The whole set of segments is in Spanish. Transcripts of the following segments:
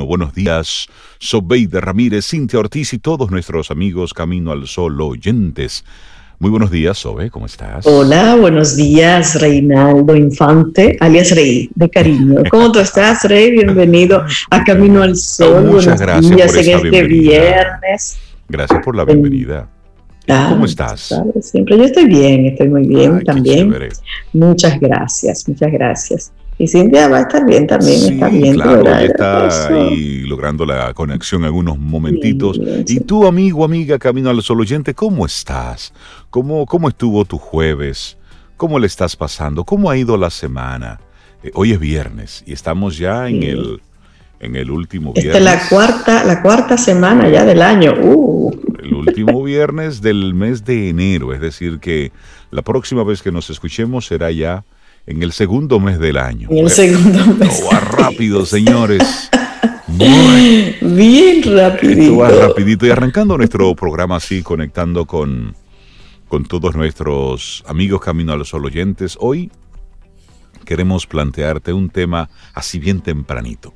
21. Buenos días, Sobeida Ramírez, Cintia Ortiz y todos nuestros amigos Camino al Sol oyentes. Muy buenos días, Sobe, ¿cómo estás? Hola, buenos días, Reinaldo Infante, alias Rey, de cariño. ¿Cómo tú estás, Rey? Bienvenido a Camino al Sol. Muchas gracias días por en este bienvenida. viernes. Gracias por la bienvenida. Ah, ¿Cómo estás? sabes, Siempre yo estoy bien, estoy muy bien Ay, también. Muchas gracias, muchas gracias. Y Cintia va a estar bien también, Sí, está bien. claro, está Eso. ahí logrando la conexión en unos momentitos. Bien, bien, Y tú, amigo, amiga, Camino al Sol oyente, ¿cómo estás? ¿Cómo, ¿Cómo estuvo tu jueves? ¿Cómo le estás pasando? ¿Cómo ha ido la semana? Eh, hoy es viernes y estamos ya en Sí. el, en el último Esta viernes. es la cuarta, la cuarta semana ya del año. Uh, el último viernes del mes de enero, es decir, que la próxima vez que nos escuchemos será ya en el segundo mes del año. en el segundo mes. Esto va rápido, señores. Muy- Bien esto rapidito. va rapidito y arrancando nuestro programa así, conectando con, con todos nuestros amigos Camino a los Sol oyentes. Hoy queremos plantearte un tema así bien tempranito.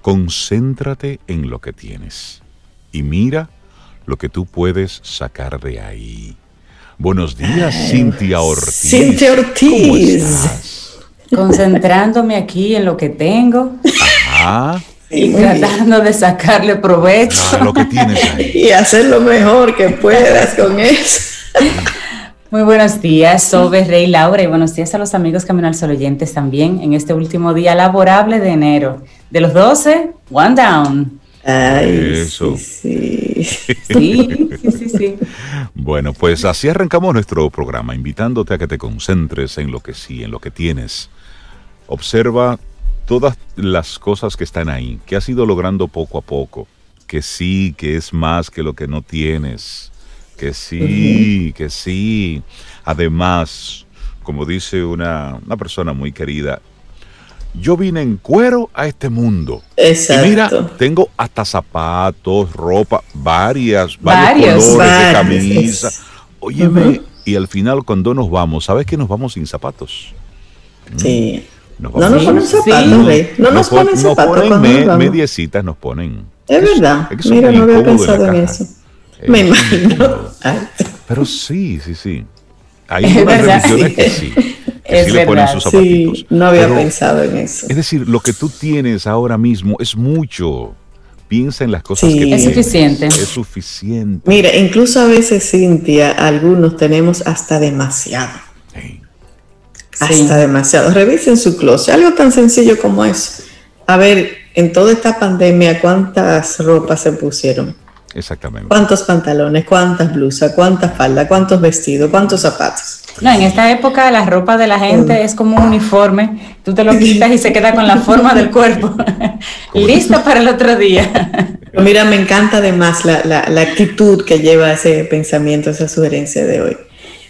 Concéntrate en lo que tienes y mira lo que tú puedes sacar de ahí. Buenos días, Cintia Ortiz. Cintia Ortiz. ¿Cómo estás? concentrándome aquí en lo que tengo Ah, Sí, y tratando de sacarle provecho. ah, lo que tienes ahí. Y hacer lo mejor que puedas con eso. Muy buenos días, Sobe, Rey, Laura, y buenos días a los amigos Camino al Sol oyentes también en este último día laborable de enero. De los 12, one down. Ay, Eso. sí, sí. Sí, sí, sí, sí. Bueno, pues así arrancamos nuestro programa, invitándote a que te concentres en lo que sí, en lo que tienes. Observa todas las cosas que están ahí, que has ido logrando poco a poco, que sí, que es más que lo que no tienes, que sí, que sí. Además, como dice una, una persona muy querida, yo vine en cuero a este mundo. Exacto. Y mira, tengo hasta zapatos, ropa, varias, varios, Varios. colores de camisa. Óyeme, y al final cuando nos vamos, ¿sabes que nos vamos sin zapatos? Sí. Nos No nos Sí, ponen sí. zapatos, Rey. No nos pon- ponen zapatos ponen cuando me- nos vamos. mediecitas, nos ponen. Es verdad. es que son Mira, no había pensado en eso. Eh, Me imagino. Pero sí, sí, sí. Hay Es unas verdad, religiones sí. que sí, que Es sí le ponen verdad, sus sí, no había Pero- pensado en eso. Es decir, lo que tú tienes ahora mismo es mucho. Piensa en las cosas Sí. que Es tienes. suficiente. Es suficiente. Mira, incluso a veces, Cintia, algunos tenemos hasta demasiado. Sí. Hasta demasiado. Revisen su closet. Algo tan sencillo como eso. A ver, en toda esta pandemia, ¿cuántas ropas se pusieron? Exactamente. ¿Cuántos pantalones? ¿Cuántas blusas? ¿Cuántas faldas? ¿Cuántos vestidos? ¿Cuántos zapatos? No, en esta época la ropa de la gente es como un uniforme. Tú te lo quitas y se queda con la forma del cuerpo. Listo para el otro día. Mira, me encanta además la, la- la actitud que lleva ese pensamiento, esa sugerencia de hoy.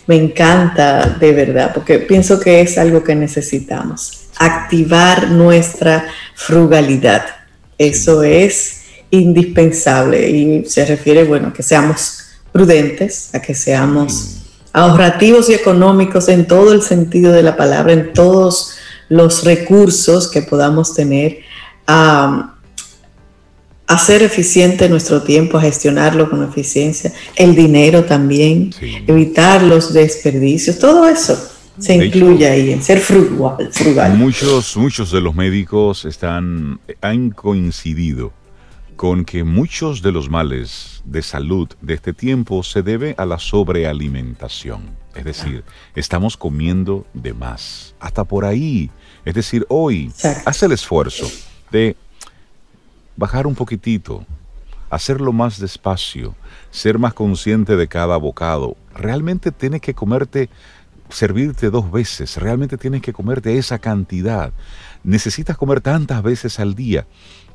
Me encanta de verdad, porque pienso que es algo que necesitamos. Activar nuestra frugalidad. Eso es indispensable y se refiere, bueno, que seamos prudentes, a que seamos ahorrativos y económicos en todo el sentido de la palabra, en todos los recursos que podamos tener. a a ser eficiente nuestro tiempo, a gestionarlo con eficiencia, el dinero también, Sí. evitar los desperdicios, todo eso se De hecho- incluye ahí en ser frugal. frugal. Muchos, muchos de los médicos están, han coincidido con que muchos de los males de salud de este tiempo se debe a la sobrealimentación. Es decir, estamos comiendo de más. Hasta por ahí. Es decir, hoy haz el esfuerzo de bajar un poquitito, hacerlo más despacio, ser más consciente de cada bocado. Realmente tienes que comerte, servirte dos veces, realmente tienes que comerte esa cantidad. Necesitas comer tantas veces al día.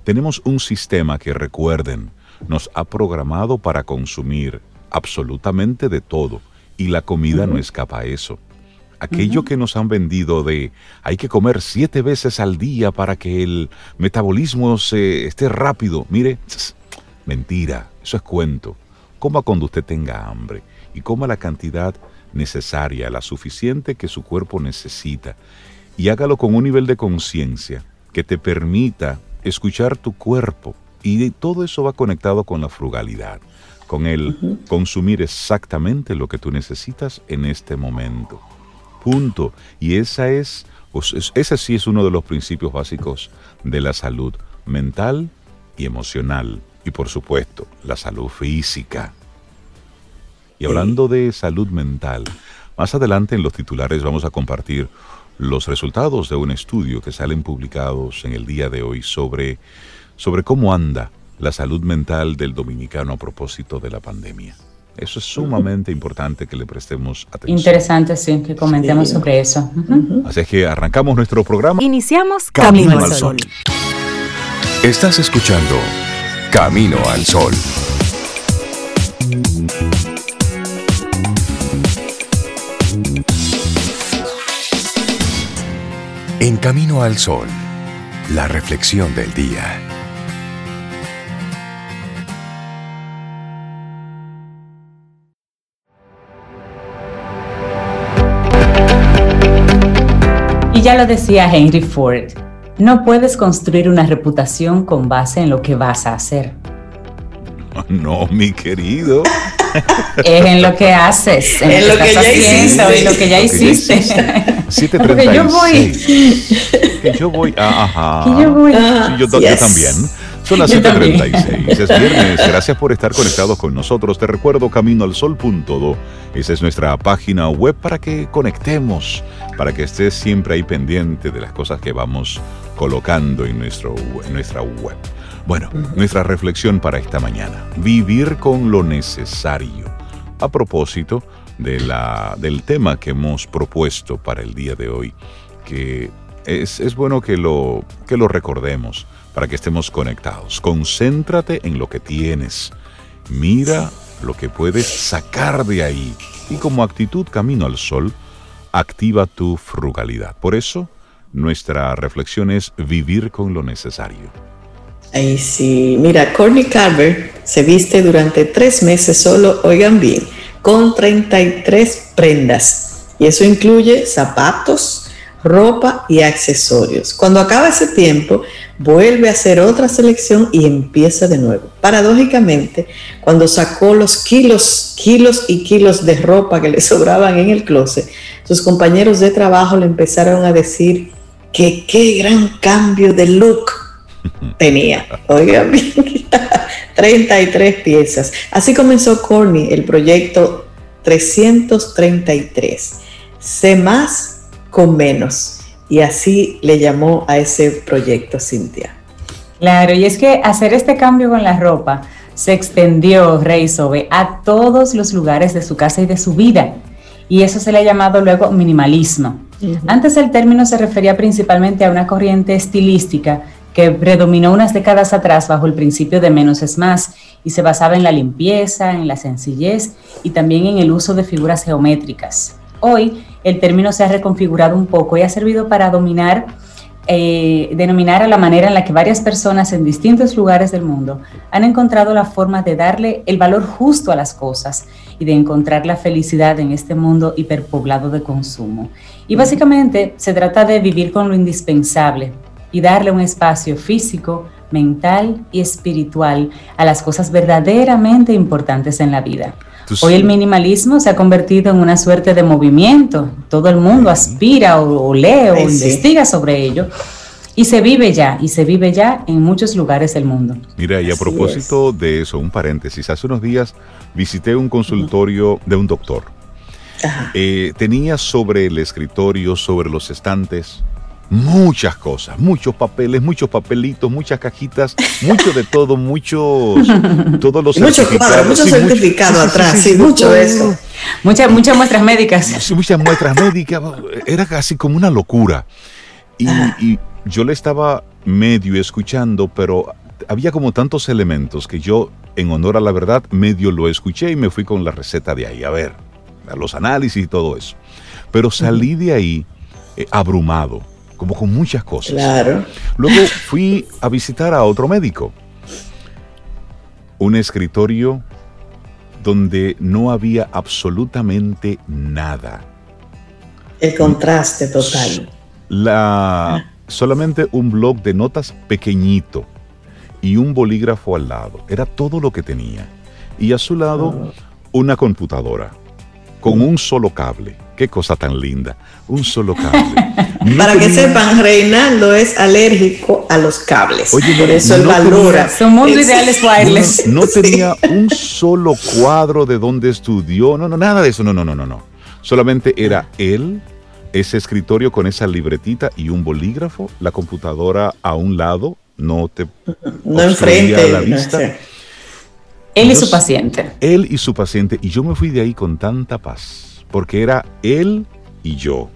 Tenemos un sistema que recuerden, nos ha programado para consumir absolutamente de todo y la comida no escapa a eso. Aquello que nos han vendido de hay que comer siete veces al día para que el metabolismo se esté rápido. Mire, tss, mentira, eso es cuento. Coma cuando usted tenga hambre y coma la cantidad necesaria, la suficiente que su cuerpo necesita. Y hágalo con un nivel de conciencia que te permita escuchar tu cuerpo. Y todo eso va conectado con la frugalidad, con el consumir exactamente lo que tú necesitas en este momento. Punto. Y esa es, pues, ese sí es uno de los principios básicos de la salud mental y emocional. Y por supuesto, la salud física. Y hablando de salud mental, más adelante en los titulares vamos a compartir los resultados de un estudio que salen publicados en el día de hoy sobre, sobre cómo anda la salud mental del dominicano a propósito de la pandemia. Eso es sumamente importante que le prestemos atención. Interesante, sí, que comentemos sobre eso. Así que arrancamos nuestro programa. Iniciamos Camino, al Sol. Estás escuchando Camino al Sol. En Camino al Sol, la reflexión del día. Y ya lo decía Henry Ford, no puedes construir una reputación con base en lo que vas a hacer. No, mi querido. Es en lo que haces, en, lo, que, ya hiciste. En lo que ya hiciste. 736. yo voy. Que yo voy. Ajá. Que yo voy. yo, también. Son las 7.36. Es viernes. Gracias por estar conectados con nosotros. Te recuerdo caminoalsol.do. Esa es nuestra página web para que conectemos, para que estés siempre ahí pendiente de las cosas que vamos colocando en, nuestro, en nuestra web. Bueno, nuestra reflexión para esta mañana. Vivir con lo necesario. A propósito de la, del tema que hemos propuesto para el día de hoy, que es, es bueno que lo, que lo recordemos para que estemos conectados. Concéntrate en lo que tienes. Mira lo que puedes sacar de ahí. Y como actitud camino al sol, activa tu frugalidad. Por eso, nuestra reflexión es vivir con lo necesario. Ahí sí, mira, Courtney Carver se viste durante tres meses solo, oigan bien, con 33 prendas. Y eso incluye zapatos, ropa y accesorios. Cuando acaba ese tiempo, vuelve a hacer otra selección y empieza de nuevo. Paradójicamente, cuando sacó los kilos, kilos y kilos de ropa que le sobraban en el closet, sus compañeros de trabajo le empezaron a decir que qué gran cambio de look tenía. Oigan, 33 piezas. Así comenzó Corny el proyecto 333. Sé más con menos. Y así le llamó a ese proyecto Cintia. Claro, y es que hacer este cambio con la ropa se extendió, Rey Sobe, a todos los lugares de su casa y de su vida. Y eso se le ha llamado luego minimalismo. Antes el término se refería principalmente a una corriente estilística que predominó unas décadas atrás bajo el principio de menos es más y se basaba en la limpieza, en la sencillez y también en el uso de figuras geométricas. Hoy el término se ha reconfigurado un poco y ha servido para dominar, eh, denominar a la manera en la que varias personas en distintos lugares del mundo han encontrado la forma de darle el valor justo a las cosas y de encontrar la felicidad en este mundo hiperpoblado de consumo. Y básicamente se trata de vivir con lo indispensable y darle un espacio físico, mental y espiritual a las cosas verdaderamente importantes en la vida. Hoy el minimalismo se ha convertido en una suerte de movimiento. Todo el mundo aspira o, lee o investiga sobre ello. Y se vive ya, y se vive ya en muchos lugares del mundo. Mira, y a propósito de eso, un paréntesis. Hace unos días visité un consultorio de un doctor. Eh, tenía sobre el escritorio, sobre los estantes, muchas cosas, muchos papeles, muchos papelitos, muchas cajitas, mucho de todo, muchos, todos los certificados. Mucho certificado atrás, sí, mucho eso. Muchas, muchas muestras médicas. muchas muestras médicas, era casi como una locura. Y, y, yo le estaba medio escuchando, pero había como tantos elementos que yo, en honor a la verdad, medio lo escuché y me fui con la receta de ahí, a ver, a los análisis y todo eso. Pero salí de ahí eh, abrumado como con muchas cosas. Claro. Luego fui a visitar a otro médico. Un escritorio donde no había absolutamente nada. El contraste total. La, solamente un blog de notas pequeñito y un bolígrafo al lado. Era todo lo que tenía. Y a su lado una computadora con un solo cable. Qué cosa tan linda. Un solo cable. Para que sepan, Reinaldo es alérgico a los cables. Por eso él valora. Somos ideales wireless. No, tenía un solo cuadro de donde estudió. No, no, nada de eso. No, no, no, no, no. Solamente era él, ese escritorio con esa libretita y un bolígrafo, la computadora a un lado, no te no enfrente la vista. Él y su paciente. Él y su paciente. Y yo me fui de ahí con tanta paz, porque era él y yo.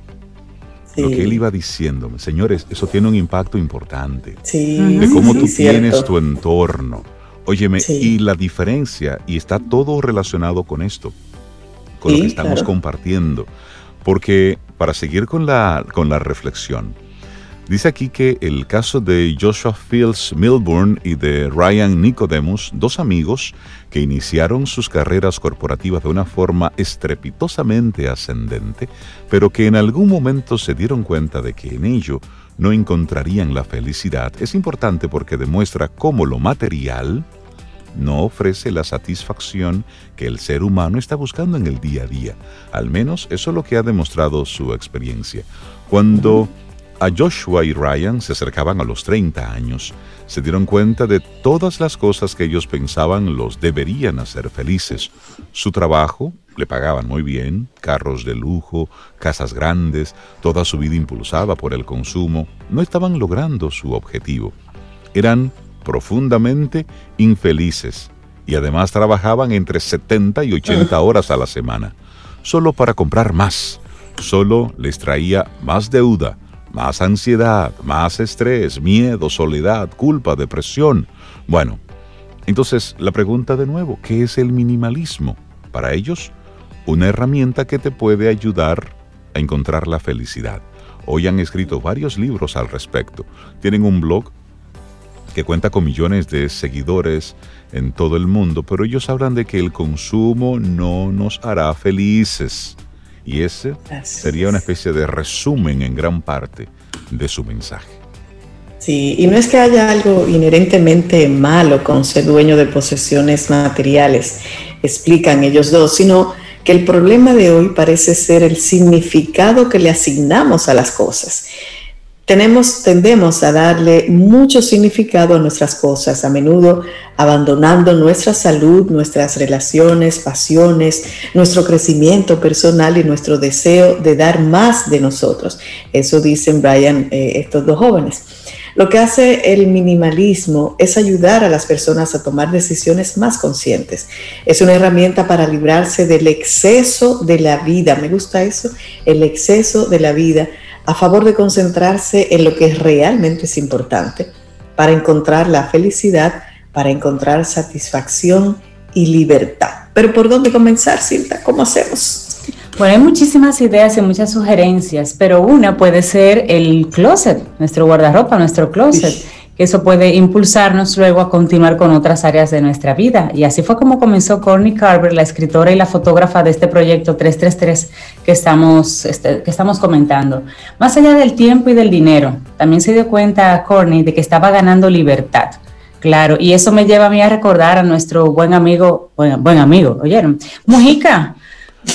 Lo que él iba diciéndome. Señores, eso tiene un impacto importante. Sí, de cómo tú tienes tu entorno. Óyeme, y la diferencia, y está todo relacionado con esto, con lo que estamos compartiendo. Porque para seguir con la, con la reflexión, Dice aquí que el caso de Joshua Fields Milburn y de Ryan Nicodemus, dos amigos que iniciaron sus carreras corporativas de una forma estrepitosamente ascendente, pero que en algún momento se dieron cuenta de que en ello no encontrarían la felicidad, es importante porque demuestra cómo lo material no ofrece la satisfacción que el ser humano está buscando en el día a día. Al menos eso es lo que ha demostrado su experiencia. Cuando a Joshua y Ryan se acercaban a los 30 años, se dieron cuenta de todas las cosas que ellos pensaban los deberían hacer felices. Su trabajo, le pagaban muy bien, carros de lujo, casas grandes, toda su vida impulsada por el consumo, no estaban logrando su objetivo. Eran profundamente infelices y además trabajaban entre 70 y 80 horas a la semana, solo para comprar más. Solo les traía más deuda, más ansiedad, más estrés, miedo, soledad, culpa, depresión. Bueno, entonces la pregunta de nuevo, ¿qué es el minimalismo? Para ellos, una herramienta que te puede ayudar a encontrar la felicidad. Hoy han escrito varios libros al respecto. Tienen un blog que cuenta con millones de seguidores en todo el mundo, pero ellos hablan de que el consumo no nos hará felices. Y ese sería una especie de resumen en gran parte de su mensaje. Sí, y no es que haya algo inherentemente malo con ser dueño de posesiones materiales, explican ellos dos, sino que el problema de hoy parece ser el significado que le asignamos a las cosas tenemos, tendemos a darle mucho significado a nuestras cosas, a menudo abandonando nuestra salud, nuestras relaciones, pasiones, nuestro crecimiento personal y nuestro deseo de dar más de nosotros. Eso dicen Brian, eh, estos dos jóvenes. Lo que hace el minimalismo es ayudar a las personas a tomar decisiones más conscientes. Es una herramienta para librarse del exceso de la vida. Me gusta eso, el exceso de la vida a favor de concentrarse en lo que realmente es importante para encontrar la felicidad, para encontrar satisfacción y libertad. Pero ¿por dónde comenzar, Cinta? ¿Cómo hacemos? Bueno, hay muchísimas ideas y muchas sugerencias, pero una puede ser el closet, nuestro guardarropa, nuestro closet eso puede impulsarnos luego a continuar con otras áreas de nuestra vida. Y así fue como comenzó Courtney Carver, la escritora y la fotógrafa de este proyecto 333 que estamos, este, que estamos comentando. Más allá del tiempo y del dinero, también se dio cuenta Courtney de que estaba ganando libertad. Claro, y eso me lleva a mí a recordar a nuestro buen amigo, buen, buen amigo, ¿oyeron? Mujica,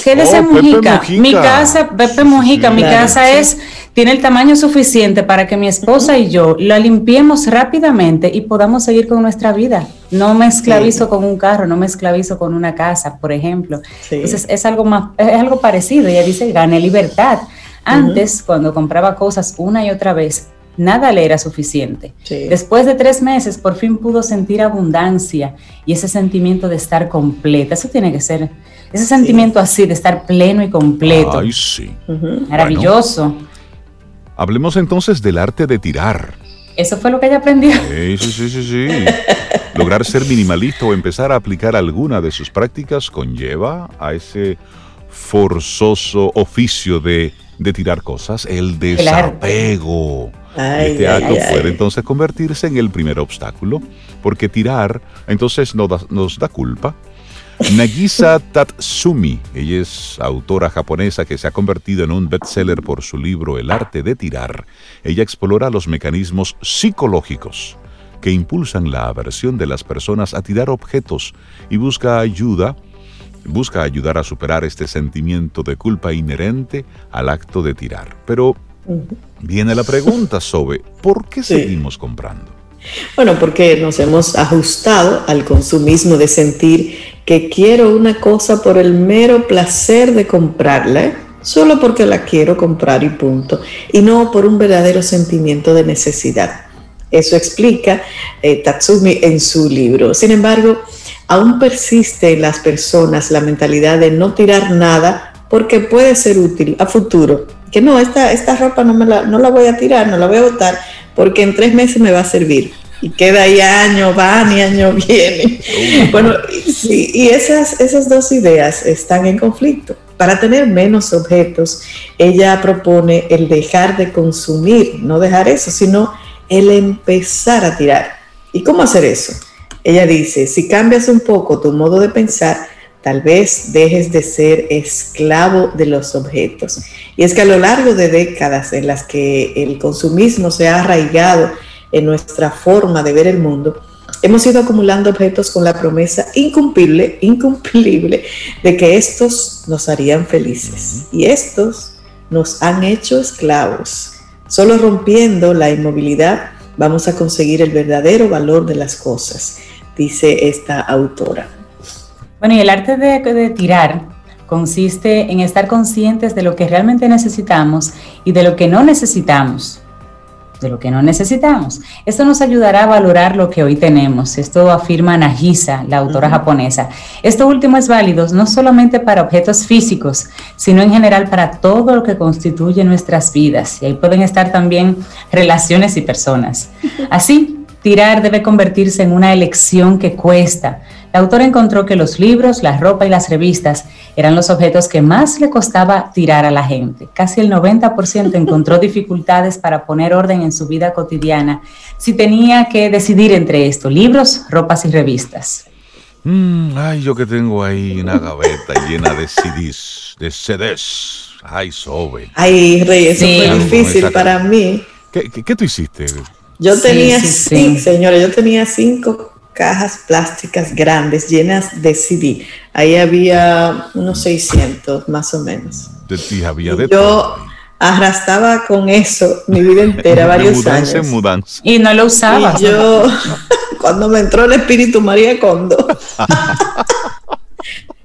¿Qué oh, Mujica? Mi casa, Pepe Mujica, mi casa es, tiene el tamaño suficiente para que mi esposa y yo la limpiemos rápidamente y podamos seguir con nuestra vida. No me esclavizo con un carro, no me esclavizo con una casa, por ejemplo. Entonces es algo más, es algo parecido. Ella dice, gane libertad. Antes, cuando compraba cosas una y otra vez, nada le era suficiente. Después de tres meses, por fin pudo sentir abundancia y ese sentimiento de estar completa. Eso tiene que ser ese sentimiento así de estar pleno y completo. Ay, sí. Maravilloso. Hablemos entonces del arte de tirar. Eso fue lo que ella aprendió. Sí, sí, sí, sí, sí. Lograr ser minimalista o empezar a aplicar alguna de sus prácticas conlleva a ese forzoso oficio de, tirar cosas, el desapego. este acto puede entonces convertirse en el primer obstáculo, porque tirar entonces nos da culpa, Nagisa Tatsumi, ella es autora japonesa que se ha convertido en un bestseller por su libro El arte de tirar. Ella explora los mecanismos psicológicos que impulsan la aversión de las personas a tirar objetos y busca ayuda busca ayudar a superar este sentimiento de culpa inherente al acto de tirar. Pero viene la pregunta sobre ¿por qué seguimos comprando? Bueno, porque nos hemos ajustado al consumismo de sentir que quiero una cosa por el mero placer de comprarla, ¿eh? solo porque la quiero comprar y punto, y no por un verdadero sentimiento de necesidad. Eso explica eh, Tatsumi en su libro. Sin embargo, aún persiste en las personas la mentalidad de no tirar nada porque puede ser útil a futuro. Que no, esta, esta ropa no, me la, no la voy a tirar, no la voy a botar, porque en tres meses me va a servir. Y queda ahí año, van y año viene. Bueno, sí, y esas, esas dos ideas están en conflicto. Para tener menos objetos, ella propone el dejar de consumir, no dejar eso, sino el empezar a tirar. ¿Y cómo hacer eso? Ella dice, si cambias un poco tu modo de pensar, tal vez dejes de ser esclavo de los objetos. Y es que a lo largo de décadas en las que el consumismo se ha arraigado en nuestra forma de ver el mundo, hemos ido acumulando objetos con la promesa incumplible, incumplible de que estos nos harían felices. Y estos nos han hecho esclavos. Solo rompiendo la inmovilidad vamos a conseguir el verdadero valor de las cosas dice esta autora. Bueno, y el arte de, tirar consiste en estar conscientes de lo que realmente necesitamos y de lo que no necesitamos de lo que no necesitamos. Esto nos ayudará a valorar lo que hoy tenemos. Esto afirma Nagisa, la autora japonesa. Esto último es válido no solamente para objetos físicos, sino en general para todo lo que constituye nuestras vidas. Y ahí pueden estar también relaciones y personas. Así, Tirar debe convertirse en una elección que cuesta. La autora encontró que los libros, la ropa y las revistas eran los objetos que más le costaba tirar a la gente. Casi el 90% encontró dificultades para poner orden en su vida cotidiana si tenía que decidir entre esto, libros, ropas y revistas. Mm, ay, yo que tengo ahí una gaveta llena de CDs, de CDs. Ay, sobe. Ay, Rey, eso fue difícil para mí. ¿Qué, qué tú hiciste? Yo tenía, sí, señora, yo tenía cinco cajas plásticas grandes llenas de CD. Ahí había unos 600 más o menos. De ti había de Yo arrastraba con eso mi vida entera, varios mudanza años. En mudanza. Y no lo usaba. yo, cuando me entró el espíritu María Condo,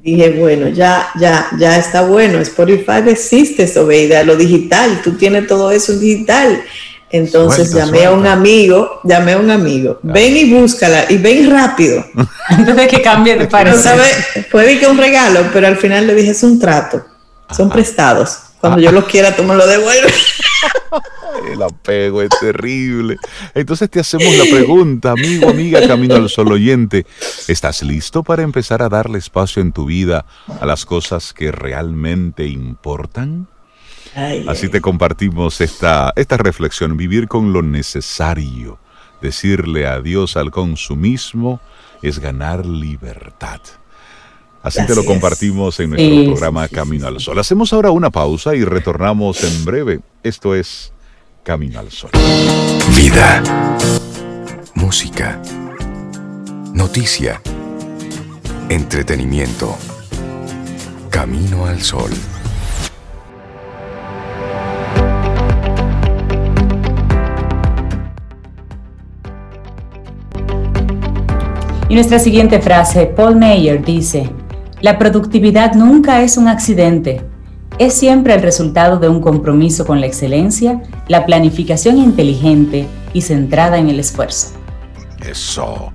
dije, bueno, ya, ya, ya está bueno. Spotify existe, eso, veida, lo digital. Tú tienes todo eso digital entonces llamé a un amigo, llamé a un amigo, ven y búscala y ven rápido. Antes de que cambie de parecer. puede que un regalo, pero al final le dije es un trato, son prestados. Cuando yo los quiera, tú me lo devuelves. El apego es terrible. Entonces te hacemos la pregunta, amigo, amiga, camino al sol oyente. ¿Estás listo para empezar a darle espacio en tu vida a las cosas que realmente importan? Así te compartimos esta, esta reflexión, vivir con lo necesario, decirle adiós al consumismo es ganar libertad. Así, te lo compartimos en nuestro programa Camino al Sol. Hacemos ahora una pausa y retornamos en breve. Esto es Camino al Sol. Vida, música, noticia, entretenimiento. Camino al Sol. Y nuestra siguiente frase, Paul Meyer dice, la productividad nunca es un accidente, es siempre el resultado de un compromiso con la excelencia, la planificación inteligente y centrada en el esfuerzo. Eso.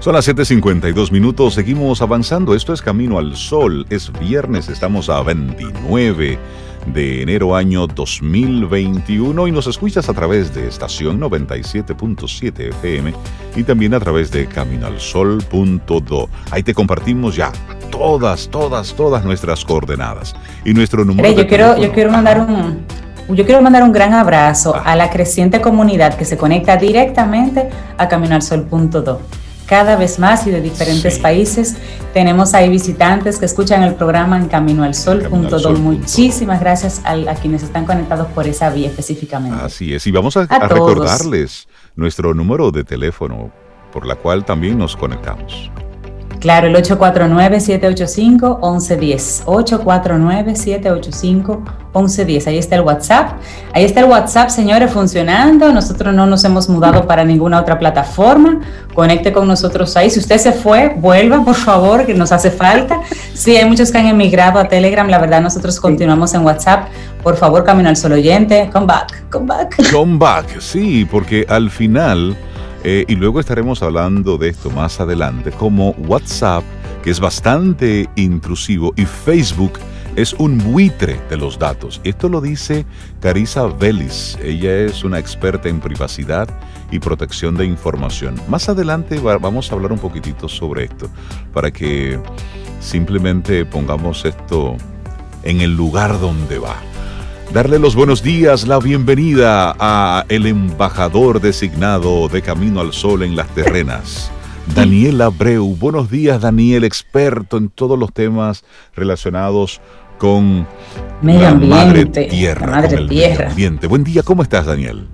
Son las 7.52 minutos, seguimos avanzando. Esto es Camino al Sol. Es viernes, estamos a 29 de enero año 2021 y nos escuchas a través de estación 97.7 FM y también a través de caminoalsol.do. Ahí te compartimos ya todas, todas, todas nuestras coordenadas y nuestro número. yo quiero, yo quiero mandar un, yo quiero mandar un gran abrazo ah. a la creciente comunidad que se conecta directamente a caminoalsol.do cada vez más y de diferentes Sí. países. Tenemos ahí visitantes que escuchan el programa en Camino al Sol. Camino al punto Sol do. Muchísimas gracias a, a quienes están conectados por esa vía específicamente. Así es. Y vamos a, A recordarles nuestro número de teléfono por la cual también nos conectamos. Claro, el 849-785-1110. 849-785-1110. Ahí está el WhatsApp. Ahí está el WhatsApp, señores, funcionando. Nosotros no nos hemos mudado para ninguna otra plataforma. Conecte con nosotros ahí. Si usted se fue, vuelva, por favor, que nos hace falta. Sí, hay muchos que han emigrado a Telegram. La verdad, nosotros continuamos en WhatsApp. Por favor, Camino al Sol oyente. Come back, come back. Come back, sí, porque al final, eh, y luego estaremos hablando de esto más adelante, como WhatsApp, que es bastante intrusivo, y Facebook es un buitre de los datos. Esto lo dice Carissa Vélez. Ella es una experta en privacidad y protección de información. Más adelante va- vamos a hablar un poquitito sobre esto, para que simplemente pongamos esto en el lugar donde va. Darle los buenos días, la bienvenida a el embajador designado de Camino al Sol en las terrenas, Daniel Abreu. Buenos días, Daniel, experto en todos los temas relacionados con Medio la madre tierra. la madre con tierra. medio ambiente. Buen día, ¿cómo estás, Daniel?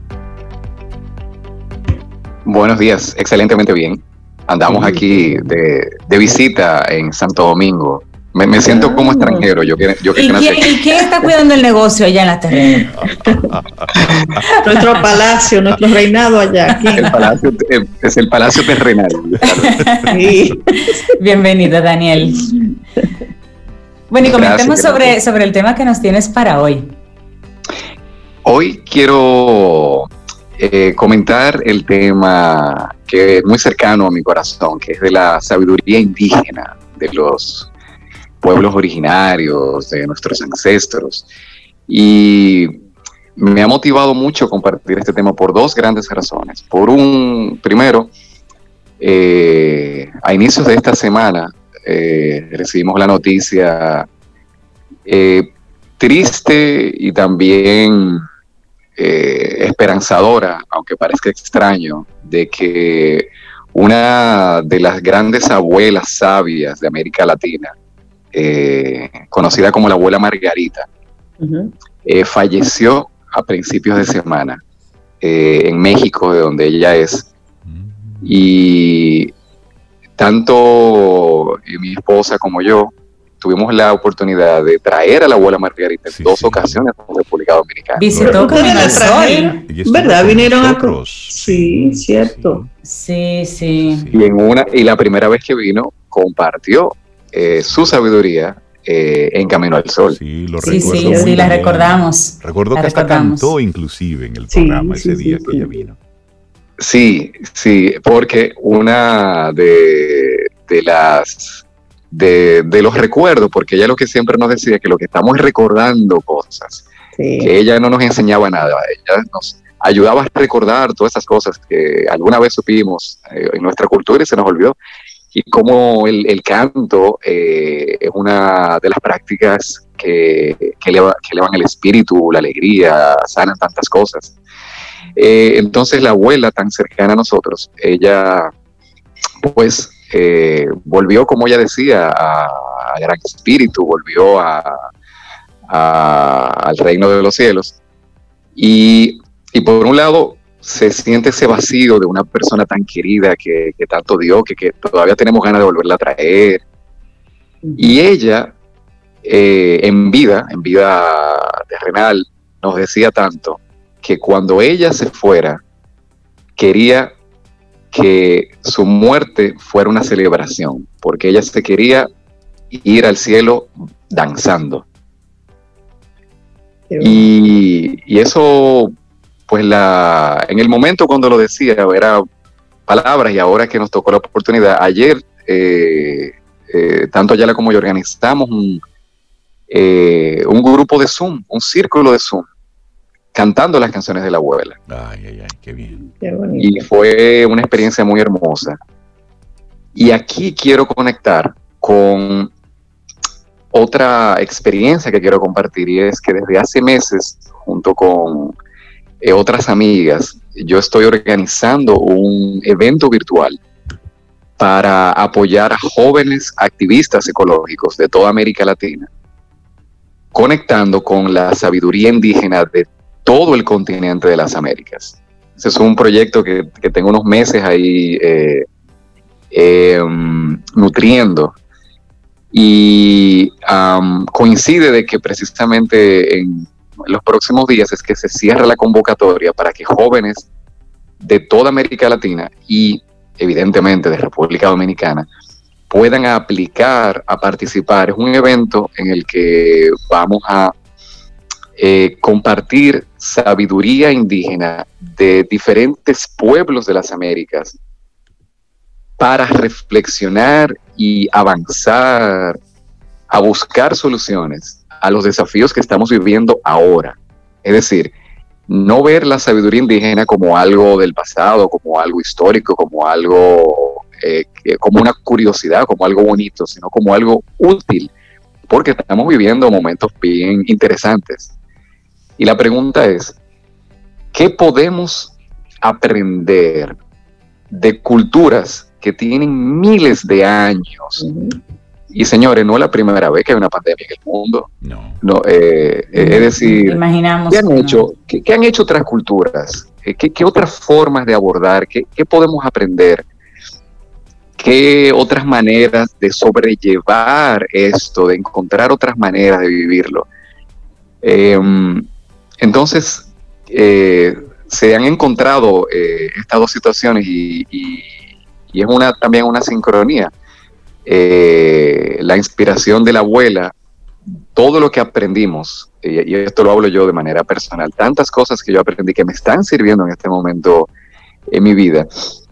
Buenos días, excelentemente bien. Andamos aquí de, de visita en Santo Domingo. Me, me siento como Ah. extranjero, yo yo que ¿Y quién, aquí. y quién está cuidando el negocio allá en la terrena? Nuestro palacio, nuestro reinado allá. Aquí. El palacio, eh, es el palacio terrenal. Sí. Bienvenido, Daniel. Bueno, y Gracias, comentemos sobre, gracias. sobre el tema que nos tienes para hoy. Hoy quiero eh, comentar el tema que es muy cercano a mi corazón, que es de la sabiduría indígena de los pueblos originarios, de nuestros ancestros. Y me ha motivado mucho compartir este tema por dos grandes razones. Por un, primero, eh, a inicios de esta semana eh, recibimos la noticia eh, triste y también esperanzadora, aunque parezca extraño, de que una de las grandes abuelas sabias de América Latina, eh, conocida como la abuela Margarita, eh, falleció a principios de semana eh, en México, de donde ella es. Y tanto eh, mi esposa como yo tuvimos la oportunidad de traer a la abuela Margarita en Sí, dos sí. ocasiones a República Dominicana. Visitó la estuvo ¿Verdad? Vinieron a-. Sí, cierto. Sí, sí. Sí. Y en una y la primera vez que vino compartió eh, su sabiduría eh, en Camino al Sol. Sí, lo Sí, recuerdo sí, muy sí, la bien. recordamos. Recuerdo La que hasta recordamos. cantó inclusive en el programa sí, ese sí, día sí. que ella vino. Sí, sí, porque una de, de las de, de los recuerdos, porque ella lo que siempre nos decía que lo que estamos es recordando cosas, Sí. que ella no nos enseñaba nada, ella nos ayudaba a recordar todas esas cosas que alguna vez supimos eh, en nuestra cultura y se nos olvidó. Y como el, canto eh, es una de las prácticas que, eleva- elevan el espíritu, la alegría, sanan tantas cosas. Eh, entonces la abuela tan cercana a nosotros, ella pues eh, volvió, como ella decía, a, gran espíritu, volvió al reino de los cielos. Y por un lado se siente ese vacío de una persona tan querida que, que tanto dio, que, que todavía tenemos ganas de volverla a traer. Y ella, eh, en vida, en vida terrenal, nos decía tanto que cuando ella se fuera, quería que su muerte fuera una celebración, porque ella se quería ir al cielo danzando. Y eso, pues la, en el momento cuando lo decía, era palabras y ahora que nos tocó la oportunidad, ayer, eh, eh, tanto Ayala como yo organizamos un, eh, un grupo de Zoom, un círculo de Zoom, cantando las canciones de la abuela. Ay, ay, ay, qué bien. Qué bonito. Y fue una experiencia muy hermosa. Y aquí quiero conectar con otra experiencia que quiero compartir y es que desde hace meses, junto con eh, otras amigas, yo estoy organizando un evento virtual para apoyar a jóvenes activistas ecológicos de toda América Latina, conectando con la sabiduría indígena de todo el continente de las Américas. Ese es un proyecto que, tengo unos meses ahí eh, em, nutriendo y coincide de que precisamente en los próximos días es que se cierra la convocatoria para que jóvenes de toda América Latina y evidentemente de República Dominicana puedan aplicar a participar. Es un evento en el que vamos a eh, compartir sabiduría indígena de diferentes pueblos de las Américas para reflexionar y avanzar a buscar soluciones a los desafíos que estamos viviendo ahora. Es decir, no ver la sabiduría indígena como algo del pasado, como algo histórico, como algo, eh, como una curiosidad, como algo bonito, sino como algo útil, porque estamos viviendo momentos bien interesantes. Y la pregunta es, ¿qué podemos aprender de culturas que tienen miles de años? Y señores, no es la primera vez que hay una pandemia en el mundo. No. no eh, eh, es decir, Imaginamos ¿qué han, hecho, ¿qué, han hecho otras culturas? Eh, ¿Qué, qué otras formas de abordar? ¿Qué, ¿Qué, podemos aprender? ¿Qué otras maneras de sobrellevar esto, de encontrar otras maneras de vivirlo? Em, entonces, eh, se han encontrado eh, estas dos situaciones y, es una, también una sincronía. Eh, la inspiración de la abuela, todo lo que aprendimos, y, esto lo hablo yo de manera personal, tantas cosas que yo aprendí que me están sirviendo en este momento en mi vida.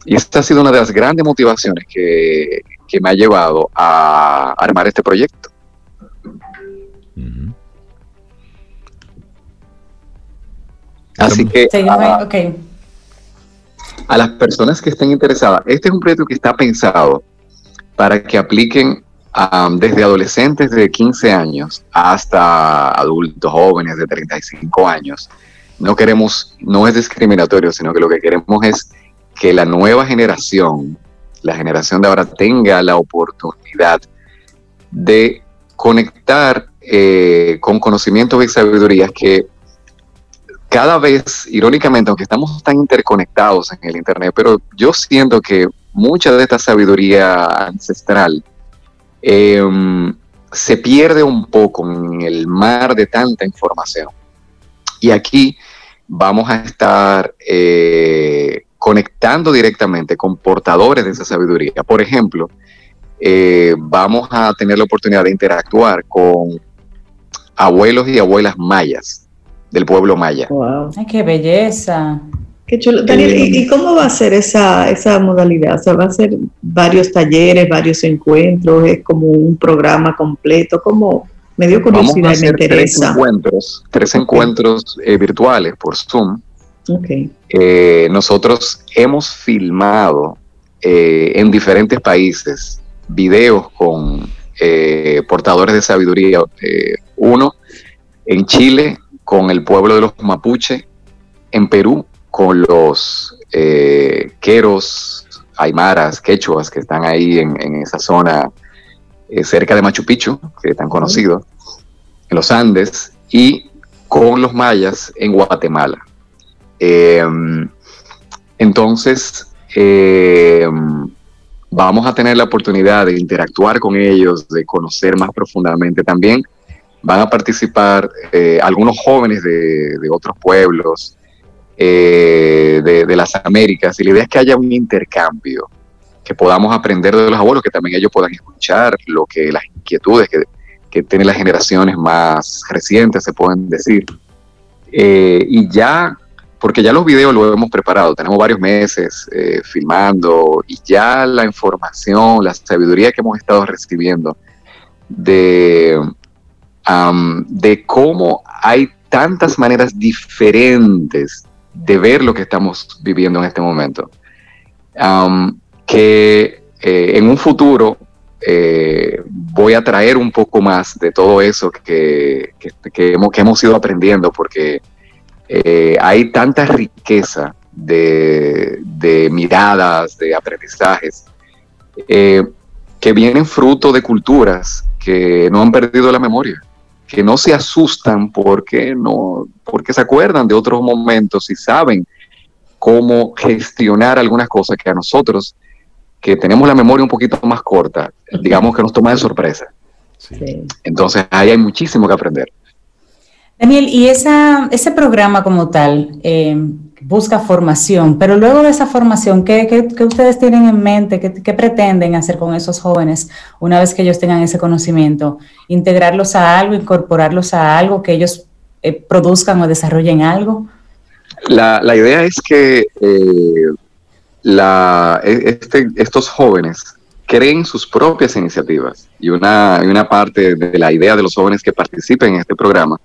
Y esta ha sido una de las grandes motivaciones que, me ha llevado a armar este proyecto. Así que a, las personas que estén interesadas, este es un proyecto que está pensado para que apliquen desde adolescentes de 15 años hasta adultos jóvenes de 35 años. No queremos, no es discriminatorio, sino que lo que queremos es que la nueva generación, la generación de ahora, tenga la oportunidad de conectar eh, con conocimientos y sabidurías que cada vez, irónicamente, aunque estamos tan interconectados en el Internet, pero yo siento que mucha de esta sabiduría ancestral em, se pierde un poco en el mar de tanta información. Y aquí vamos a estar eh, conectando directamente con portadores de esa sabiduría. Por ejemplo, eh, vamos a tener la oportunidad de interactuar con abuelos y abuelas mayas del pueblo maya. Wow. Ay, qué belleza. Qué chulo. Daniel, ¿y, cómo va a ser esa, esa modalidad? O sea, ¿va a ser varios talleres, varios encuentros? ¿Es como un programa completo? ¿Cómo? Me dio curiosidad y me interesa. Tres encuentros, tres encuentros eh, virtuales por Zoom. Okay. Eh, nosotros hemos filmado eh, en diferentes países videos con portadores de sabiduría. uno en Chile con el pueblo de los mapuche, en Perú con los eh, queros, aymaras, quechuas que están ahí en, esa zona eh, cerca de Machu Picchu, que es tan conocido, en los Andes, y con los mayas en Guatemala. Em, entonces, em, vamos a tener la oportunidad de interactuar con ellos, de conocer más profundamente también van a participar eh, algunos jóvenes de, otros pueblos eh, de, las Américas y la idea es que haya un intercambio, que podamos aprender de los abuelos, que también ellos puedan escuchar lo que las inquietudes que, tienen las generaciones más recientes, se pueden decir. Eh, y ya, porque ya los videos los hemos preparado, tenemos varios meses filmando y ya la información, la sabiduría que hemos estado recibiendo de de cómo hay tantas maneras diferentes de ver lo que estamos viviendo en este momento, que eh, en un futuro eh, voy a traer un poco más de todo eso que, hemos, que hemos ido aprendiendo, porque eh, hay tanta riqueza de, de, miradas, de aprendizajes, que vienen fruto de culturas que no han perdido la memoria, que no se asustan porque, no, porque se acuerdan de otros momentos y saben cómo gestionar algunas cosas que a nosotros, que tenemos la memoria un poquito más corta, digamos que nos toma de sorpresa. Entonces ahí hay muchísimo que aprender. Daniel, y esa, ese programa como tal eh, busca formación, pero luego de esa formación, ¿qué, ustedes tienen en mente? ¿Qué, pretenden hacer con esos jóvenes una vez que ellos tengan ese conocimiento? ¿Integrarlos a algo, incorporarlos a algo, que ellos eh, produzcan o desarrollen algo? La, idea es que eh, la, e, este, estos jóvenes creen sus propias iniciativas y una, y una parte de la idea de los jóvenes que participen en este programa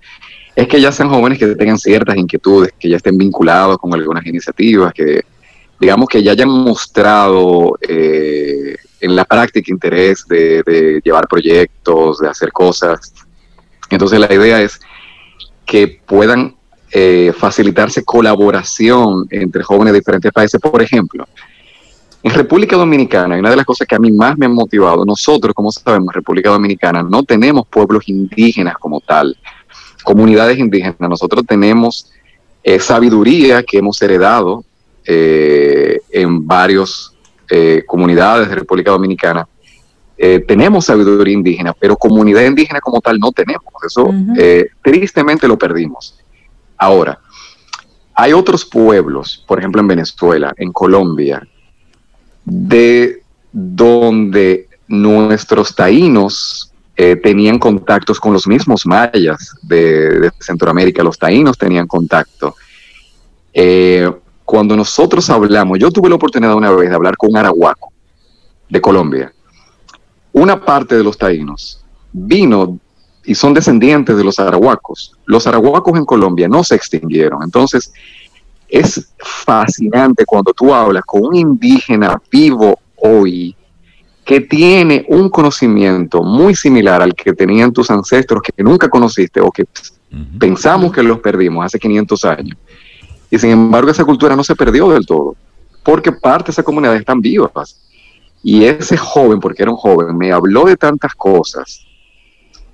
es que ya sean jóvenes que tengan ciertas inquietudes, que ya estén vinculados con algunas iniciativas, que digamos que ya hayan mostrado eh, en la práctica interés de, llevar proyectos, de hacer cosas. Entonces la idea es que puedan eh, facilitarse colaboración entre jóvenes de diferentes países. Por ejemplo, en República Dominicana, una de las cosas que a mí más me han motivado, nosotros, como sabemos, República Dominicana no tenemos pueblos indígenas como tal comunidades indígenas. Nosotros tenemos eh, sabiduría que hemos heredado eh, en varias eh, comunidades de República Dominicana. tenemos sabiduría indígena, pero comunidad indígena como tal no tenemos. Eso tristemente lo perdimos. Ahora, hay otros pueblos, por ejemplo en Venezuela, en Colombia, de donde nuestros taínos eh, tenían contactos con los mismos mayas de, Centroamérica, los taínos tenían contacto. Eh, cuando nosotros hablamos, yo tuve la oportunidad una vez de hablar con un arahuaco de Colombia. Una parte de los taínos vino y son descendientes de los arahuacos. Los arahuacos en Colombia no se extinguieron. Entonces, es fascinante cuando tú hablas con un indígena vivo hoy que tiene un conocimiento muy similar al que tenían tus ancestros que nunca conociste o que pensamos que los perdimos hace 500 años. Y sin embargo esa cultura no se perdió del todo, porque parte de esa comunidad están vivas. Y ese joven, porque era un joven, me habló de tantas cosas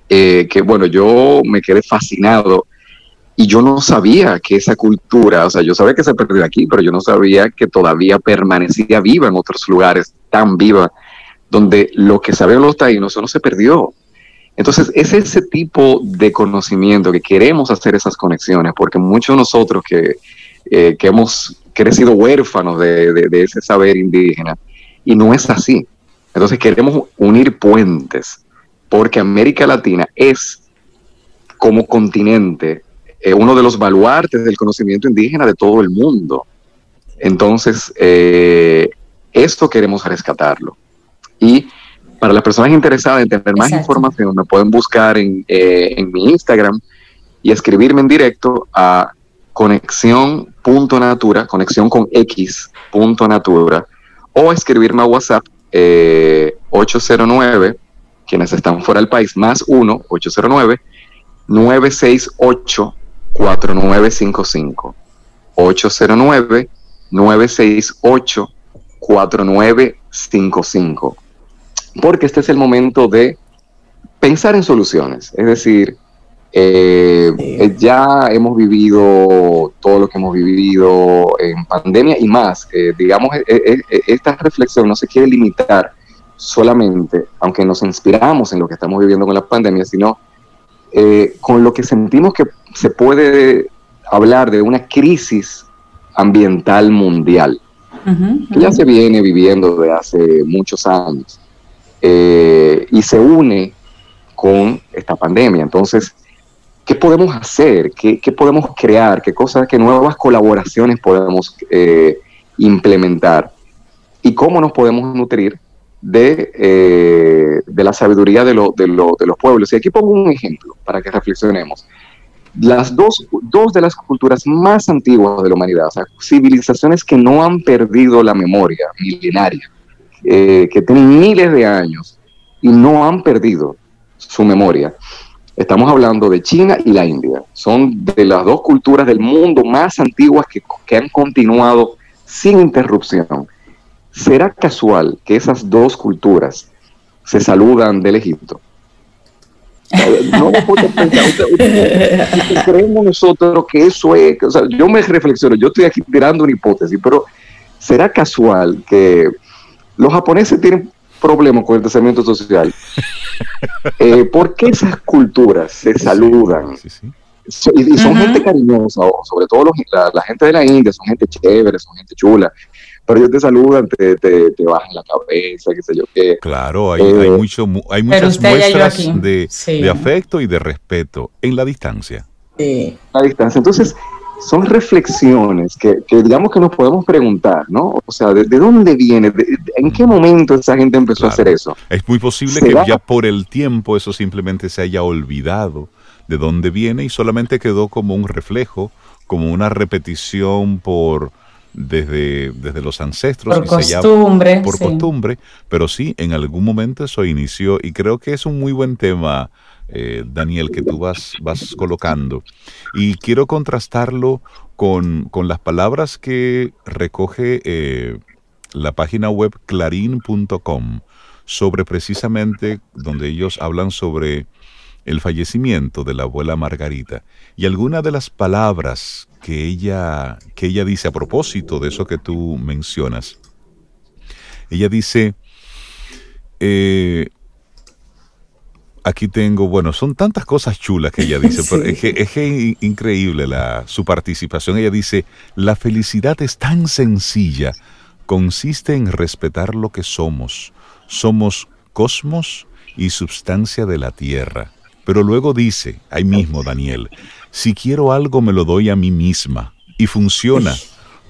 eh, que, bueno, yo me quedé fascinado y yo no sabía que esa cultura, o sea, yo sabía que se perdió aquí, pero yo no sabía que todavía permanecía viva en otros lugares tan viva donde lo que sabían los taínos no se perdió. Entonces, es ese tipo de conocimiento que queremos hacer esas conexiones, porque muchos de nosotros que, eh, que hemos crecido huérfanos de, ese saber indígena, y no es así. Entonces, queremos unir puentes, porque América Latina es, como continente, eh, uno de los baluartes del conocimiento indígena de todo el mundo. Entonces, eh, esto queremos rescatarlo. Y para las personas interesadas en tener más información, me pueden buscar en, eh, en mi Instagram y escribirme en directo a conexión.natura, conexión con x.natura, o escribirme a WhatsApp 809, eh, quienes están fuera del país, más 1, 809, 968 4955. 809 968 4955 porque este es el momento de pensar en soluciones. Es decir, eh, eh, ya hemos vivido todo lo que hemos vivido en pandemia y más. Eh, digamos, esta reflexión no se quiere limitar solamente, aunque nos inspiramos en lo que estamos viviendo con la pandemia, sino con lo que sentimos que se puede hablar de una crisis ambiental mundial, que ya se viene viviendo desde hace muchos años. Eh, y se une con esta pandemia. Entonces, ¿qué podemos hacer? ¿Qué, podemos crear? ¿Qué cosas, qué nuevas colaboraciones podemos eh, implementar? ¿Y cómo nos podemos nutrir de, eh, de la sabiduría de, de, de, los pueblos? Y aquí pongo un ejemplo para que reflexionemos. Las dos, dos de las culturas más antiguas de la humanidad, o sea, civilizaciones que no han perdido la memoria milenaria, eh, que tienen miles de años y no han perdido su memoria. Estamos hablando de China y la India. Son de las dos culturas del mundo más antiguas que, han continuado sin interrupción. ¿será casual que esas dos culturas se saludan del Egipto? No creemos nosotros que eso es, yo me reflexiono, yo estoy aquí tirando una hipótesis, pero ¿será casual que los japoneses tienen problemas con el desarrollo social? Eh, ¿Por qué esas culturas se saludan? Y, son gente cariñosa, sobre todo la, gente de la India, son gente chévere, son gente chula, pero ellos te saludan, te, te, bajan la cabeza, qué sé yo qué. Claro, hay, hay, eh, mucho, hay muchas muestras de, de, afecto y de respeto en la distancia. Sí. La distancia. Entonces, son reflexiones que, digamos que nos podemos preguntar, ¿no? O sea, ¿de, dónde viene? ¿En qué momento esa gente empezó a hacer eso? Es muy posible que ya por el tiempo eso simplemente se haya olvidado de dónde viene y solamente quedó como un reflejo, como una repetición por desde, desde los ancestros. Por costumbre. por costumbre, pero sí, en algún momento eso inició y creo que es un muy buen tema, eh, Daniel, que tú vas, vas colocando. Y quiero contrastarlo con, las palabras que recoge eh, la página web clarín.com sobre precisamente donde ellos hablan sobre el fallecimiento de la abuela Margarita y alguna de las palabras que ella, que ella dice a propósito de eso que tú mencionas. Ella dice, eh, aquí tengo, bueno, son tantas cosas chulas que ella dice, pero es que es increíble la, su participación. Ella dice, la felicidad es tan sencilla, consiste en respetar lo que somos. Somos cosmos y substancia de la tierra. Pero luego dice, ahí mismo Daniel, si quiero algo me lo doy a mí misma. Y funciona,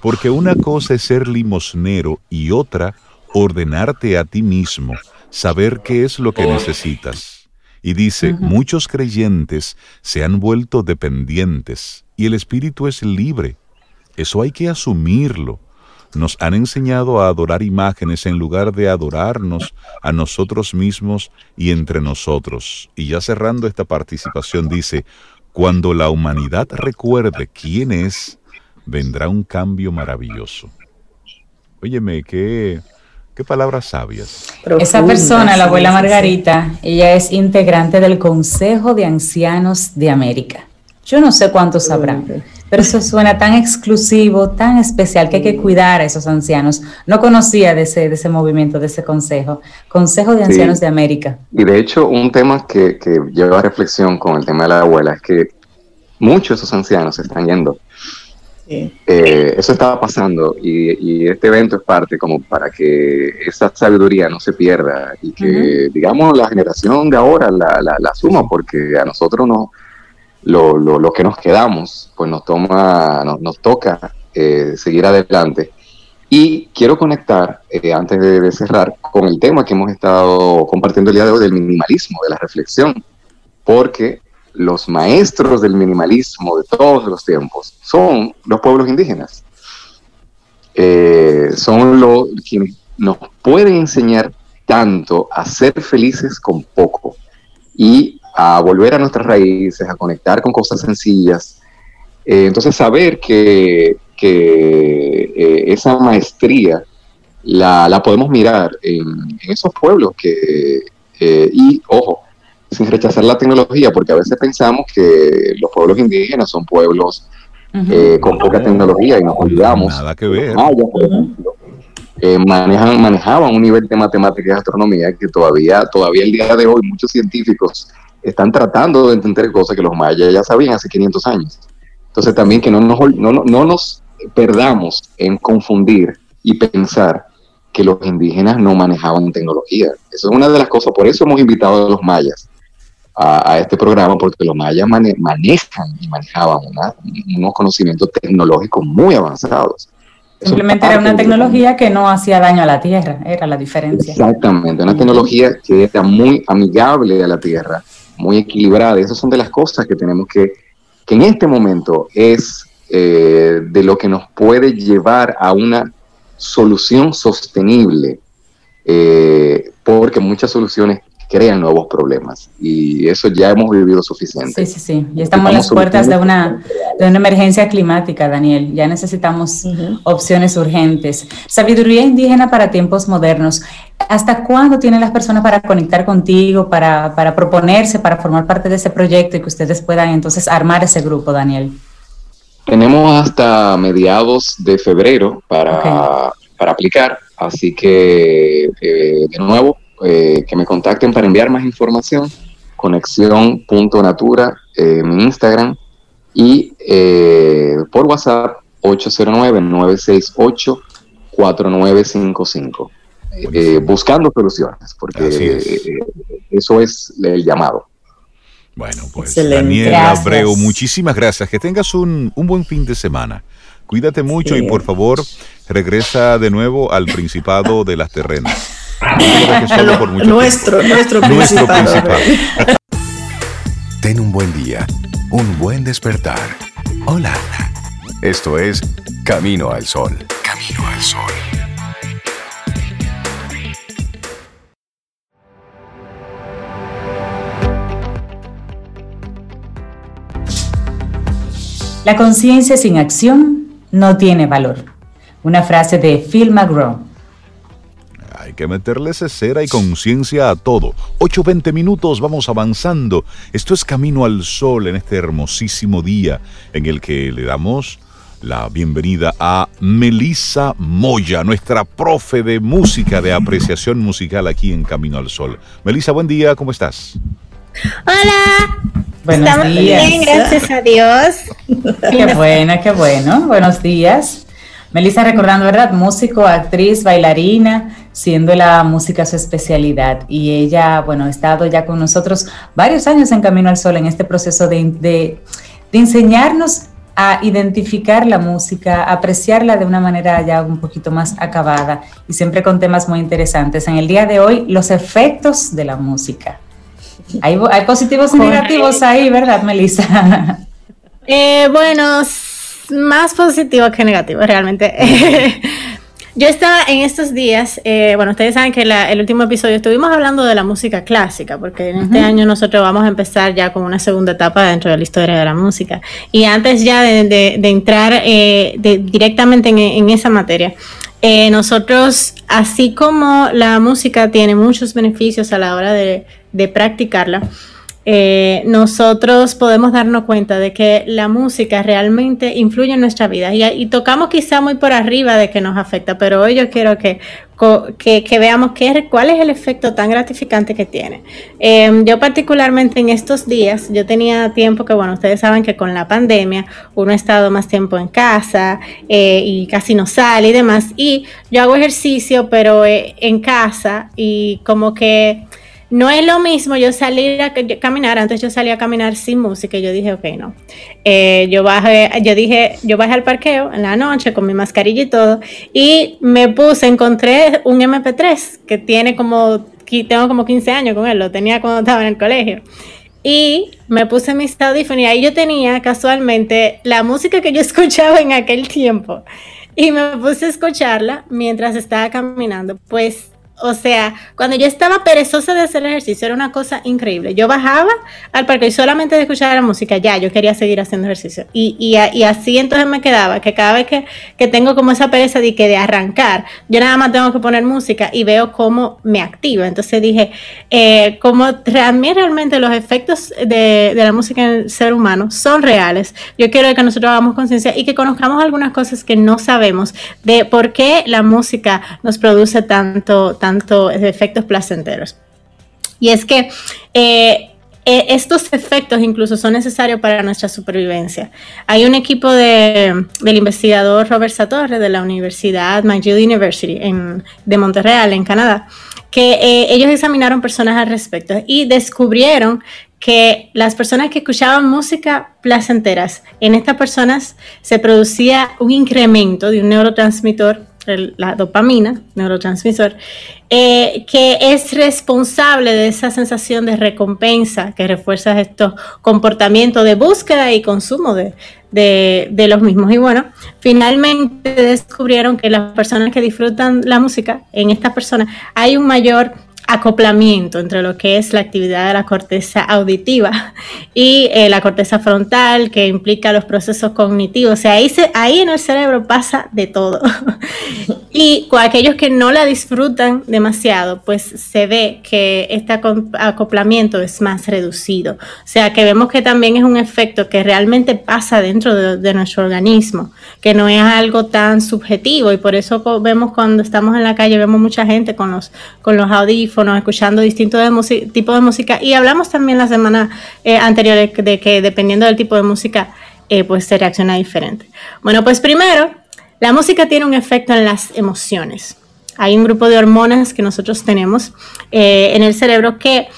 porque una cosa es ser limosnero y otra ordenarte a ti mismo, saber qué es lo que necesitas. Y dice, muchos creyentes se han vuelto dependientes y el espíritu es libre. Eso hay que asumirlo. Nos han enseñado a adorar imágenes en lugar de adorarnos a nosotros mismos y entre nosotros. Y ya cerrando esta participación dice, cuando la humanidad recuerde quién es, vendrá un cambio maravilloso. Óyeme, qué, qué palabras sabias. Esa persona, la abuela Margarita, ella es integrante del Consejo de Ancianos de América. Yo no sé cuántos sabrán, pero eso suena tan exclusivo, tan especial, que hay que cuidar a esos ancianos. No conocía de ese, de ese movimiento, de ese consejo, Consejo de Ancianos de América. Y de hecho, un tema que, que lleva a reflexión con el tema de la abuela es que muchos de esos ancianos se están yendo. Eh, eso estaba pasando y, este evento es parte como para que esa sabiduría no se pierda y que, digamos, la generación de ahora la, la, la suma, porque a nosotros no lo, lo, que nos quedamos, pues nos, toma, nos, toca eh, seguir adelante. Y quiero conectar, eh, antes de, cerrar, con el tema que hemos estado compartiendo el día de hoy del minimalismo, de la reflexión, porque los maestros del minimalismo de todos los tiempos son los pueblos indígenas. Eh, son los quienes nos pueden enseñar tanto a ser felices con poco y a volver a nuestras raíces, a conectar con cosas sencillas. Eh, entonces, saber que, eh, esa maestría la, podemos mirar en, esos pueblos que, y ojo, sin rechazar la tecnología, porque a veces pensamos que los pueblos indígenas son pueblos con poca tecnología y nos olvidamos. Nada que ver. manejan, manejaban un nivel de matemática y astronomía que todavía, todavía el día de hoy muchos científicos están tratando de entender cosas que los mayas ya sabían hace 500 años. Entonces también que no nos, no, no nos perdamos en confundir y pensar que los indígenas no manejaban tecnología. Eso es una de las cosas, por eso hemos invitado a los mayas a, este programa, porque los mayas manejan y manejaban unos conocimientos tecnológicos muy avanzados. Simplemente era una tecnología que no hacía daño a la Tierra, era la diferencia. Exactamente, una tecnología que era muy amigable a la Tierra muy equilibrada. Esas son de las cosas que tenemos que, que en este momento es eh, de lo que nos puede llevar a una solución sostenible, eh, porque muchas soluciones crean nuevos problemas. Y eso ya hemos vivido suficiente. Sí, sí, sí. Ya estamos en las puertas de una, de una emergencia climática, Daniel. Ya necesitamos opciones urgentes. Sabiduría indígena para tiempos modernos. ¿Hasta cuándo tienen las personas para conectar contigo, para, para proponerse, para formar parte de ese proyecto y que ustedes puedan entonces armar ese grupo, Daniel? Tenemos hasta mediados de febrero para, para aplicar, así que eh, de nuevo eh, que me contacten para enviar más información, conexión.natura, eh, mi Instagram, y eh, por WhatsApp 809-968-4955. Eh, buscando soluciones, porque eso es el llamado. Bueno, pues Daniel Abreu, muchísimas gracias. Que tengas un, un buen fin de semana. Cuídate mucho y por favor regresa de nuevo al Principado de las Terrenas nuestro, nuestro principal. Ten un buen día, un buen despertar. Hola. Esto es Camino al Sol. Camino al Sol. La conciencia sin acción no tiene valor. Una frase de Phil McGraw que meterle cera y conciencia a todo. 8.20 minutos, vamos avanzando. Esto es Camino al Sol en este hermosísimo día en el que le damos la bienvenida a Melissa Moya, nuestra profe de música, de apreciación musical aquí en Camino al Sol. Melissa, buen día, ¿cómo estás? Hola. Buenos Estamos días. bien, gracias a Dios. Qué bueno, qué bueno. Buenos días. Melissa, recordando, ¿verdad? Músico, actriz, bailarina, siendo la música su especialidad. Y ella, bueno, ha estado ya con nosotros varios años en Camino al Sol en este proceso de, de, enseñarnos a identificar la música, apreciarla de una manera ya un poquito más acabada y siempre con temas muy interesantes. En el día de hoy, los efectos de la música. Hay, hay positivos y negativos ahí, ¿verdad, Melissa? Eh, bueno, más positivos que negativos, realmente. Yo estaba en estos días, eh, bueno, ustedes saben que el último episodio estuvimos hablando de la música clásica, porque en este año nosotros vamos a empezar ya con una segunda etapa dentro de la historia de la música. Y antes ya de, entrar eh, directamente en, esa materia, eh, nosotros, así como la música tiene muchos beneficios a la hora de practicarla, eh, nosotros podemos darnos cuenta de que la música realmente influye en nuestra vida y, tocamos quizá muy por arriba de que nos afecta, pero hoy yo quiero que, que, veamos qué, cuál es el efecto tan gratificante que tiene. Em, yo particularmente en estos días, yo tenía tiempo que, bueno, ustedes saben que con la pandemia uno ha estado más tiempo en casa eh, y casi no sale y demás, y yo hago ejercicio, pero eh, en casa y como que no es lo mismo yo salir a caminar, antes yo salía a caminar sin música y yo dije, ok, no. Eh, yo bajé, yo dije, yo bajé al parqueo en la noche con mi mascarilla y todo y me puse, encontré un MP3 que tiene como, tengo como 15 años con él, lo tenía cuando estaba en el colegio. Y me puse mis audífonos y ahí yo tenía casualmente la música que yo escuchaba en aquel tiempo. Y me puse a escucharla mientras estaba caminando. Pues o sea, cuando yo estaba perezosa de hacer ejercicio, era una cosa increíble. Yo bajaba al parque y solamente de escuchar la música, ya, yo quería seguir haciendo ejercicio. Y, y, y así entonces me quedaba, que cada vez que, que, tengo como esa pereza de, que de arrancar, yo nada más tengo que poner música y veo cómo me activa. Entonces dije, eh, como también realmente los efectos de, de la música en el ser humano son reales, yo quiero que nosotros hagamos conciencia y que conozcamos algunas cosas que no sabemos de por qué la música nos produce tanto tanto efectos placenteros. Y es que eh, eh, estos efectos incluso son necesarios para nuestra supervivencia. Hay un equipo de, del investigador Robert Satorre de la Universidad McGill University en, de Montreal, en Canadá, que eh, ellos examinaron personas al respecto y descubrieron que las personas que escuchaban música placenteras, en estas personas se producía un incremento de un neurotransmisor la dopamina, neurotransmisor, eh, que es responsable de esa sensación de recompensa que refuerza estos comportamientos de búsqueda y consumo de, de, los mismos. Y bueno, finalmente descubrieron que las personas que disfrutan la música, en estas personas hay un mayor acoplamiento entre lo que es la actividad de la corteza auditiva y eh, la corteza frontal que implica los procesos cognitivos. O sea, ahí, ahí en el cerebro pasa de todo. y con aquellos que no la disfrutan demasiado, pues se ve que este acoplamiento es más reducido. O sea, que vemos que también es un efecto que realmente pasa dentro de, nuestro organismo, que no es algo tan subjetivo y por eso vemos cuando estamos en la calle, vemos mucha gente con los, con los audífonos escuchando distintos tipos de música. Y hablamos también la semana eh, anterior de, que dependiendo del tipo de música, eh, pues se reacciona diferente. Bueno, pues primero, la música tiene un efecto en las emociones. Hay un grupo de hormonas que nosotros tenemos eh, en el cerebro que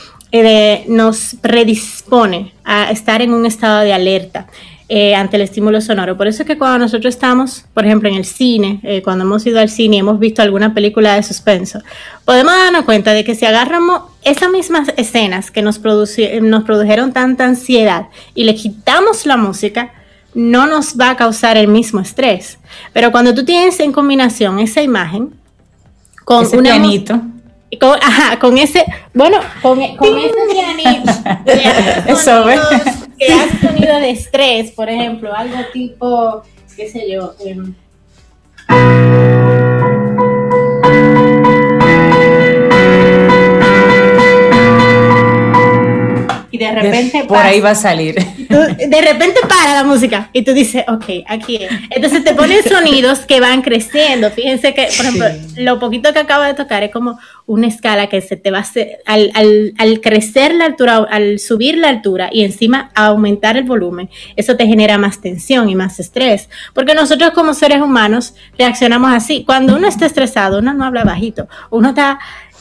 nos predispone a estar en un estado de alerta. Eh, ante el estímulo sonoro. Por eso es que cuando nosotros estamos, por ejemplo, en el cine, eh, cuando hemos ido al cine y hemos visto alguna película de suspenso, podemos darnos cuenta de que si agarramos esas mismas escenas que nos, nos produjeron tanta ansiedad y le quitamos la música, no nos va a causar el mismo estrés. Pero cuando tú tienes en combinación esa imagen con Ese pianito. Con, ajá, con ese, bueno, con, con ese pianito, Eso, ¿ves? que hace sonido de estrés, por ejemplo, algo tipo, qué sé yo. Eh, y de repente por ahí va a salir. de repente para la música y tú dices, ok, aquí es. Entonces te ponen sonidos que van creciendo. Fíjense que, por ejemplo, lo poquito que acabo de tocar es como una escala que se te va a hacer, al, al, al, crecer la altura, al subir la altura y encima aumentar el volumen, eso te genera más tensión y más estrés. Porque nosotros como seres humanos reaccionamos así. Cuando uno está estresado, uno no habla bajito, uno está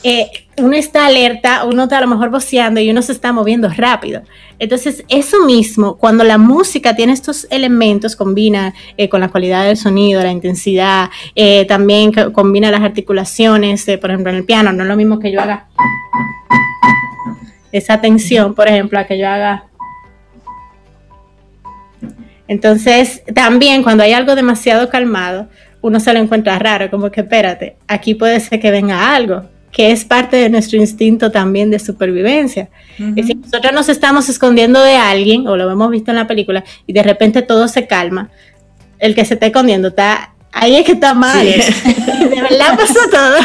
eh, uno está alerta, uno está a lo mejor voceando y uno se está moviendo rápido. Entonces, eso mismo, cuando la música tiene estos elementos, combina eh, con la calidad del sonido, la intensidad, eh, también combina las articulaciones, por ejemplo, en el piano, no es lo mismo que yo haga esa tensión, por ejemplo, a que yo haga entonces, también cuando hay algo demasiado calmado, uno se lo encuentra raro, como que espérate, aquí puede ser que venga algo que es parte de nuestro instinto también de supervivencia. si nosotros nos estamos escondiendo de alguien, o lo hemos visto en la película, y de repente todo se calma, el que se está escondiendo está ahí es que está mal. de verdad pasó todo.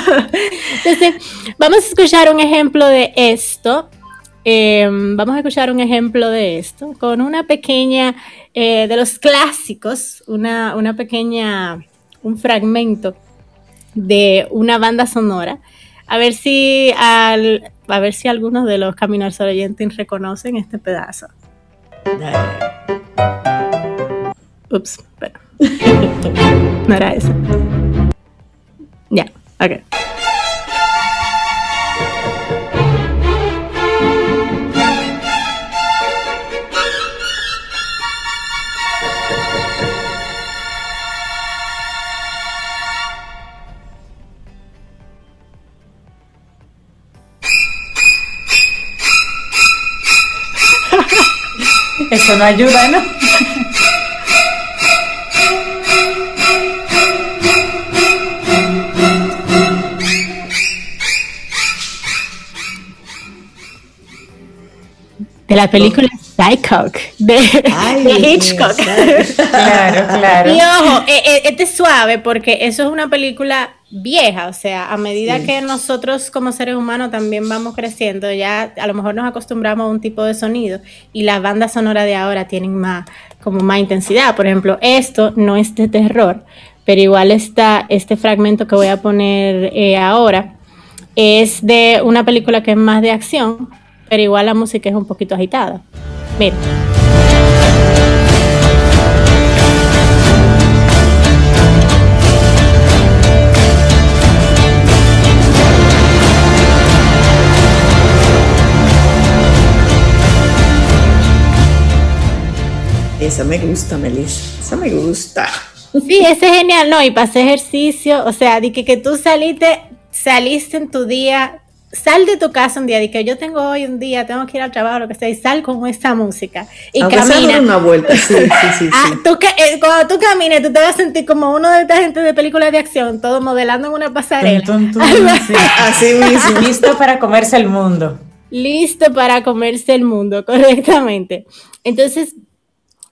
Entonces, vamos a escuchar un ejemplo de esto. Em, vamos a escuchar un ejemplo de esto con una pequeña, eh, de los clásicos, una, una pequeña, un fragmento de una banda sonora a ver si al, a ver si algunos de los caminar oyentes reconocen este pedazo. Ups, espera. no era eso. Ya, ok. Eso no ayuda, ¿no? de la película Psycho de, Hitchcock. Claro, claro. Y ojo, e, e, este es suave porque eso es una película vieja, o sea, a medida que nosotros como seres humanos también vamos creciendo, ya a lo mejor nos acostumbramos a un tipo de sonido y las bandas sonoras de ahora tienen más, como más intensidad. Por ejemplo, esto no es de terror, pero igual está este fragmento que voy a poner eh, ahora, es de una película que es más de acción, pero igual la música es un poquito agitada. Mira. Esa me gusta, Melissa. Esa me gusta. Sí, ese es genial, ¿no? Y para hacer ejercicio, o sea, de que, que tú saliste, saliste en tu día sal de tu casa un día, de que yo tengo hoy un día, tengo que ir al trabajo, lo que sea, y sal con esta música. Y camina. una vuelta, sí, sí, sí. Ah, tú, eh, cuando tú camines, tú te vas a sentir como uno de esta gente de películas de acción, todo modelando en una pasarela. Así mismo. Listo para comerse el mundo. Listo para comerse el mundo, correctamente. Entonces,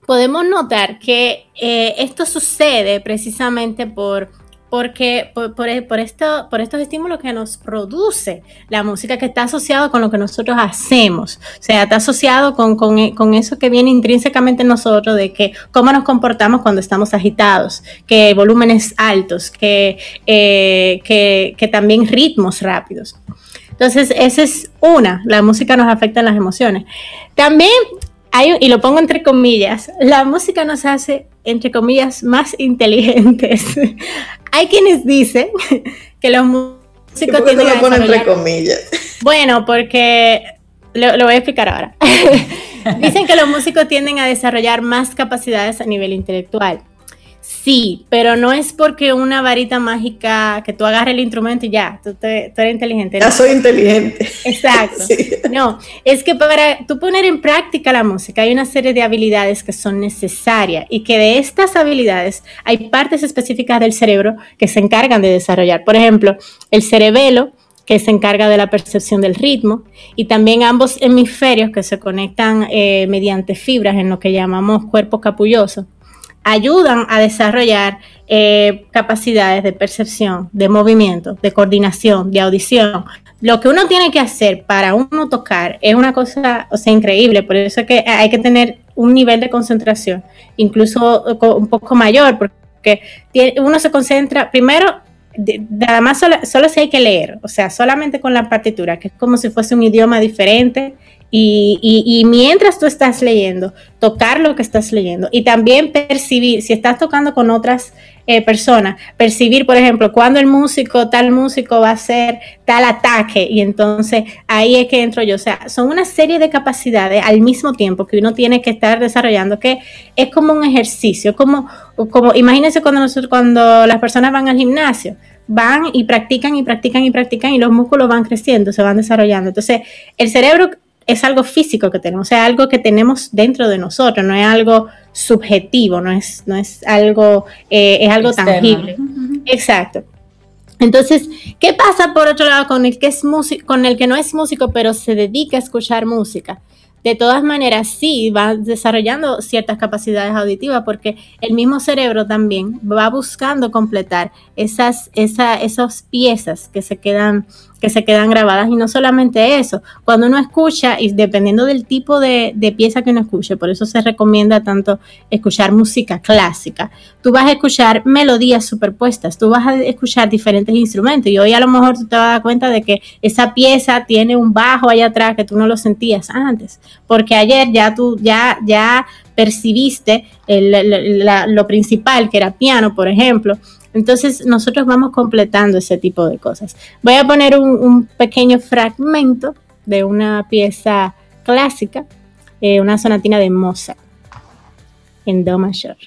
podemos notar que eh, esto sucede precisamente por porque por, por, esto, por estos estímulos que nos produce la música que está asociado con lo que nosotros hacemos, o sea, está asociado con, con, eso que viene intrínsecamente en nosotros de que cómo nos comportamos cuando estamos agitados, que volúmenes altos, que, eh, que, que también ritmos rápidos. Entonces, esa es una, la música nos afecta en las emociones. También hay, y lo pongo entre comillas, la música nos hace, entre comillas, más inteligentes. hay quienes dicen que los músicos tienen lo pone entre comillas? Bueno, porque lo, lo voy a explicar ahora. dicen que los músicos tienden a desarrollar más capacidades a nivel intelectual. Sí, pero no es porque una varita mágica que tú agarres el instrumento y ya, tú, eres inteligente. Ya soy inteligente. Exacto. No, es que para tú poner en práctica la música hay una serie de habilidades que son necesarias y que de estas habilidades hay partes específicas del cerebro que se encargan de desarrollar. Por ejemplo, el cerebelo que se encarga de la percepción del ritmo, y también ambos hemisferios que se conectan eh, mediante fibras en lo que llamamos cuerpo capulloso ayudan a desarrollar eh, capacidades de percepción, de movimiento, de coordinación, de audición. Lo que uno tiene que hacer para uno tocar es una cosa, o sea, increíble. Por eso es que hay que tener un nivel de concentración, incluso un poco mayor, porque uno se concentra primero nada más solo, solo si hay que leer, o sea, solamente con la partitura, que es como si fuese un idioma diferente y, mientras tú estás leyendo, tocar lo que estás leyendo y también percibir, si estás tocando con otras eh, personas, percibir, por ejemplo, cuando el músico, tal músico va a hacer tal ataque y entonces ahí es que entro yo. O sea, son una serie de capacidades al mismo tiempo que uno tiene que estar desarrollando, que es como un ejercicio, como, como imagínense cuando, nosotros, cuando las personas van al gimnasio van y practican y practican y practican y los músculos van creciendo, se van desarrollando. Entonces, el cerebro es algo físico que tenemos, o sea, algo que tenemos dentro de nosotros, no es algo subjetivo, no es, no es algo, eh, es algo tangible. Exacto. Entonces, ¿qué pasa por otro lado con el que es con el que no es músico, pero se dedica a escuchar música? de todas maneras sí va desarrollando ciertas capacidades auditivas porque el mismo cerebro también va buscando completar esas, esas piezas que se quedan que se quedan grabadas. Y no solamente eso, cuando uno escucha y dependiendo del tipo de, de, pieza que uno escuche, por eso se recomienda tanto escuchar música clásica, tú vas a escuchar melodías superpuestas, tú vas a escuchar diferentes instrumentos y hoy a lo mejor tú te vas a dar cuenta de que esa pieza tiene un bajo allá atrás que tú no lo sentías antes, porque ayer ya tú ya, ya percibiste lo principal que era piano, por ejemplo, entonces nosotros vamos completando ese tipo de cosas. Voy a poner un, pequeño fragmento de una pieza clásica, eh, una sonatina de Mozart en Do mayor.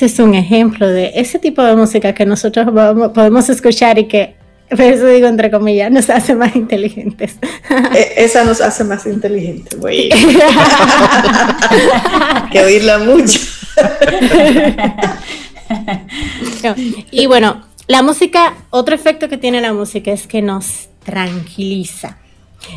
Este es un ejemplo de ese tipo de música que nosotros podemos escuchar y que, por eso digo entre comillas, nos hace más inteligentes. E, esa nos hace más inteligentes, güey. que oírla mucho. y bueno, la música, otro efecto que tiene la música es que nos tranquiliza.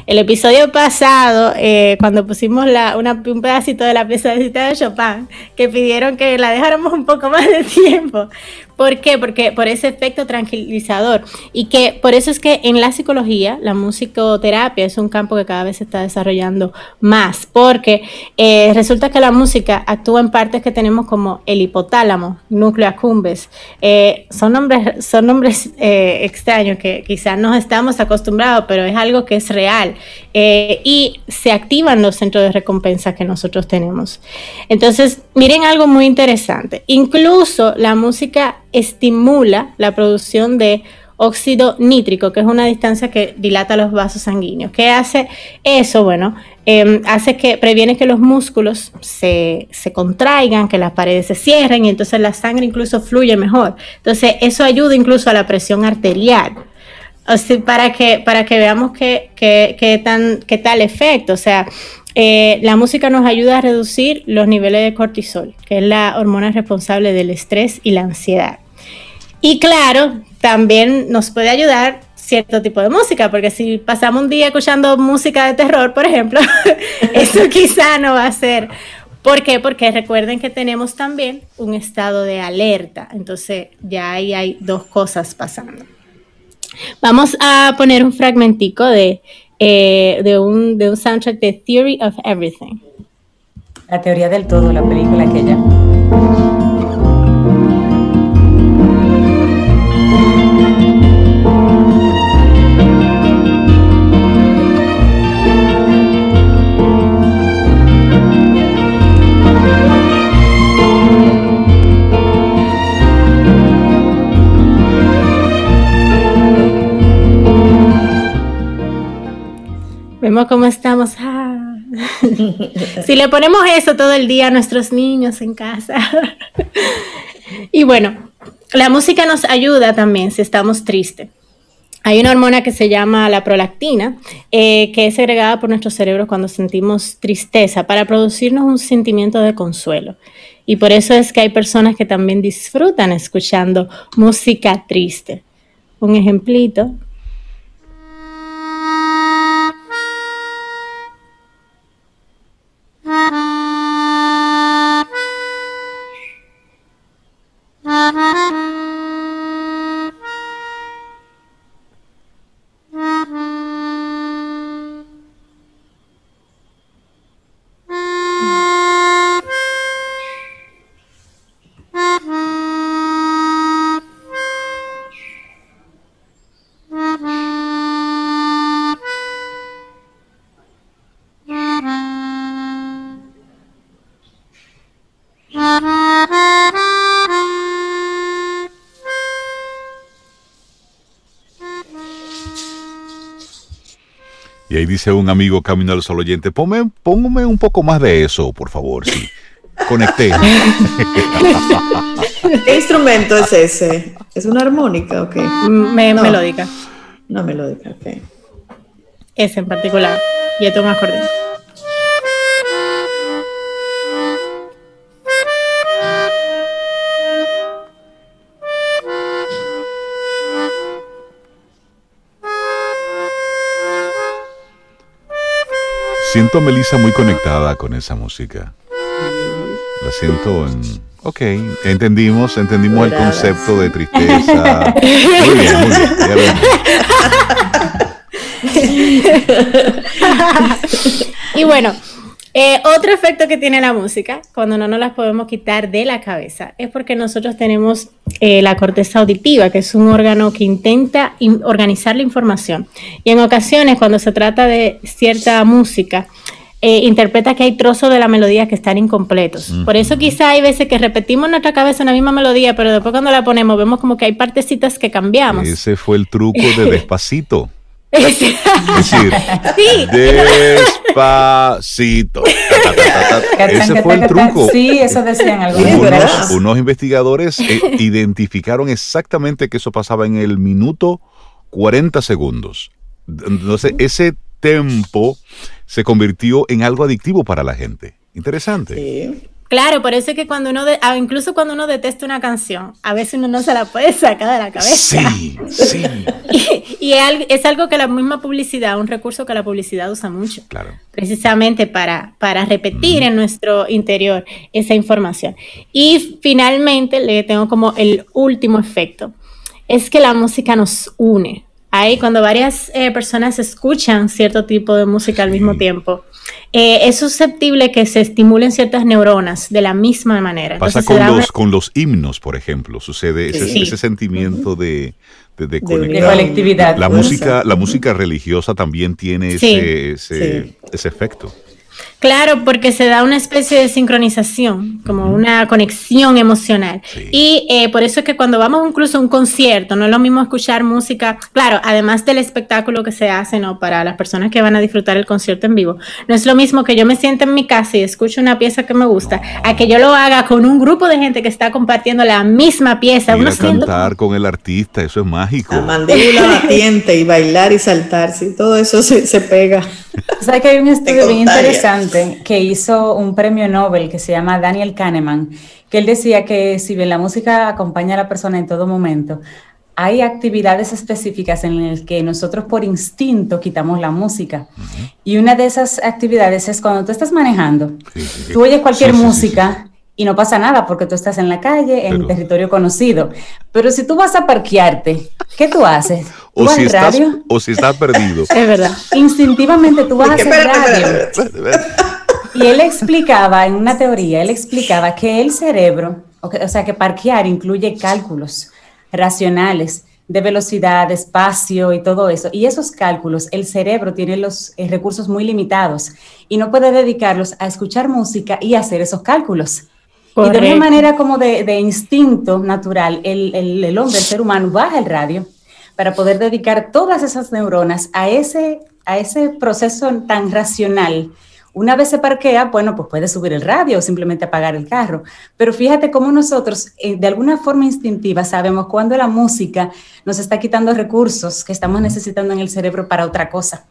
El episodio pasado, eh, cuando pusimos la, un pedacito de la pieza de Chopin, que pidieron que la dejáramos un poco más de tiempo, ¿Por qué? Porque por ese efecto tranquilizador. Y que por eso es que en la psicología, la musicoterapia es un campo que cada vez se está desarrollando más. Porque eh, resulta que la música actúa en partes que tenemos como el hipotálamo, núcleo accumbens. Eh, son nombres, son nombres eh, extraños que quizás no estamos acostumbrados, pero es algo que es real. y se activan los centros de recompensa que nosotros tenemos. Entonces, miren algo muy interesante. Incluso la música estimula la producción de óxido nítrico, que es una distancia que dilata los vasos sanguíneos. ¿Qué hace eso? Bueno, em, hace que previene que los músculos se, contraigan, que las paredes se cierren y entonces la sangre incluso fluye mejor. Entonces, eso ayuda incluso a la presión arterial. para que, para que veamos qué, tan, qué tal efecto. O sea, eh, la música nos ayuda a reducir los niveles de cortisol, que es la hormona responsable del estrés y la ansiedad. Y claro, también nos puede ayudar cierto tipo de música, porque si pasamos un día escuchando música de terror, por ejemplo, eso quizá no va a ser. ¿Por qué? Porque recuerden que tenemos también un estado de alerta, entonces ya ahí hay dos cosas pasando. Vamos a poner un fragmentico de, eh, de, un, de un soundtrack de Theory of Everything. La teoría del todo, la película aquella. Vemos cómo estamos. Ah. si le ponemos eso todo el día a nuestros niños en casa. y bueno, la música nos ayuda también si estamos tristes. Hay una hormona que se llama la prolactina, eh, que es segregada por nuestro cerebro cuando sentimos tristeza para producirnos un sentimiento de consuelo. Y por eso es que hay personas que también disfrutan escuchando música triste. Un ejemplito. Dice un amigo Camino al Sol oyente, póngame, póngame un poco más de eso, por favor, sí. Conecté. ¿Qué instrumento es ese? ¿Es una armónica o qué? Me, Melódica. Una melódica, ok. Ese en particular. Y esto es un acordeón. Siento a Melissa muy conectada con esa música. La siento en... Ok, entendimos, entendimos el concepto de tristeza. Muy bien, muy bien. y bueno, eh, otro efecto que tiene la música, cuando no nos las podemos quitar de la cabeza, es porque nosotros tenemos eh, la corteza auditiva, que es un órgano que intenta organizar la información. Y en ocasiones, cuando se trata de cierta música, eh, interpreta que hay trozos de la melodía que están incompletos. Por eso quizá hay veces que repetimos en nuestra cabeza una misma melodía, pero después cuando la ponemos vemos como que hay partecitas que cambiamos. Ese fue el truco de despacito. Es decir, despacito. Ese fue el truco. Sí, eso decían algunos. Unos, investigadores eh, identificaron exactamente que eso pasaba en el minuto 40 segundos. Entonces, ese tempo se convirtió en algo adictivo para la gente. Interesante. Claro, por eso es que cuando uno, de, ah, incluso cuando uno detesta una canción, a veces uno no se la puede sacar de la cabeza. Sí, sí. y, y es algo que la misma publicidad, un recurso que la publicidad usa mucho. Claro. Precisamente para, para repetir en nuestro interior esa información. Y finalmente le tengo como el último efecto. Es que la música nos une. Ahí cuando varias eh, personas escuchan cierto tipo de música al mismo tiempo, eh, es susceptible que se estimulen ciertas neuronas de la misma manera. Pasa con, los, con los himnos, por ejemplo, sucede ese, sentimiento de, de, colectividad. La música, la música religiosa también tiene ese, ese efecto. Claro, porque se da una especie de sincronización, como una conexión emocional. Y eh, por eso es que cuando vamos incluso a un concierto, no es lo mismo escuchar música, claro, además del espectáculo que se hace, ¿no? Para las personas que van a disfrutar el concierto en vivo, no es lo mismo que yo me sienta en mi casa y escuche una pieza que me gusta, a que yo lo haga con un grupo de gente que está compartiendo la misma pieza. Ir a cantar con el artista, eso es mágico. La mandíbula batiente y bailar y saltar, sí, todo eso se, se pega. ¿Sabes que hay un estudio bien interesante que hizo un premio Nobel que se llama Daniel Kahneman, que él decía que si bien la música acompaña a la persona en todo momento, hay actividades específicas en las que nosotros por instinto quitamos la música. Y una de esas actividades es cuando tú estás manejando, tú oyes cualquier música y no pasa nada porque tú estás en la calle, en territorio conocido. Pero si tú vas a parquearte, ¿qué tú haces? o, si estás, o si estás perdido. es verdad. Instintivamente tú vas a hacer radio. Y él explicaba, en una teoría, él explicaba que el cerebro, o sea, que parquear incluye cálculos racionales de velocidad, de espacio y todo eso. Y esos cálculos, el cerebro tiene los eh, recursos muy limitados y no puede dedicarlos a escuchar música y hacer esos cálculos. Y de una manera como de, instinto natural, el, el, hombre, el ser humano, baja el radio para poder dedicar todas esas neuronas a ese, a ese proceso tan racional. Una vez se parquea, bueno, pues puede subir el radio o simplemente apagar el carro. Pero fíjate cómo nosotros, eh, de alguna forma instintiva, sabemos cuándo la música nos está quitando recursos que estamos necesitando en el cerebro para otra cosa.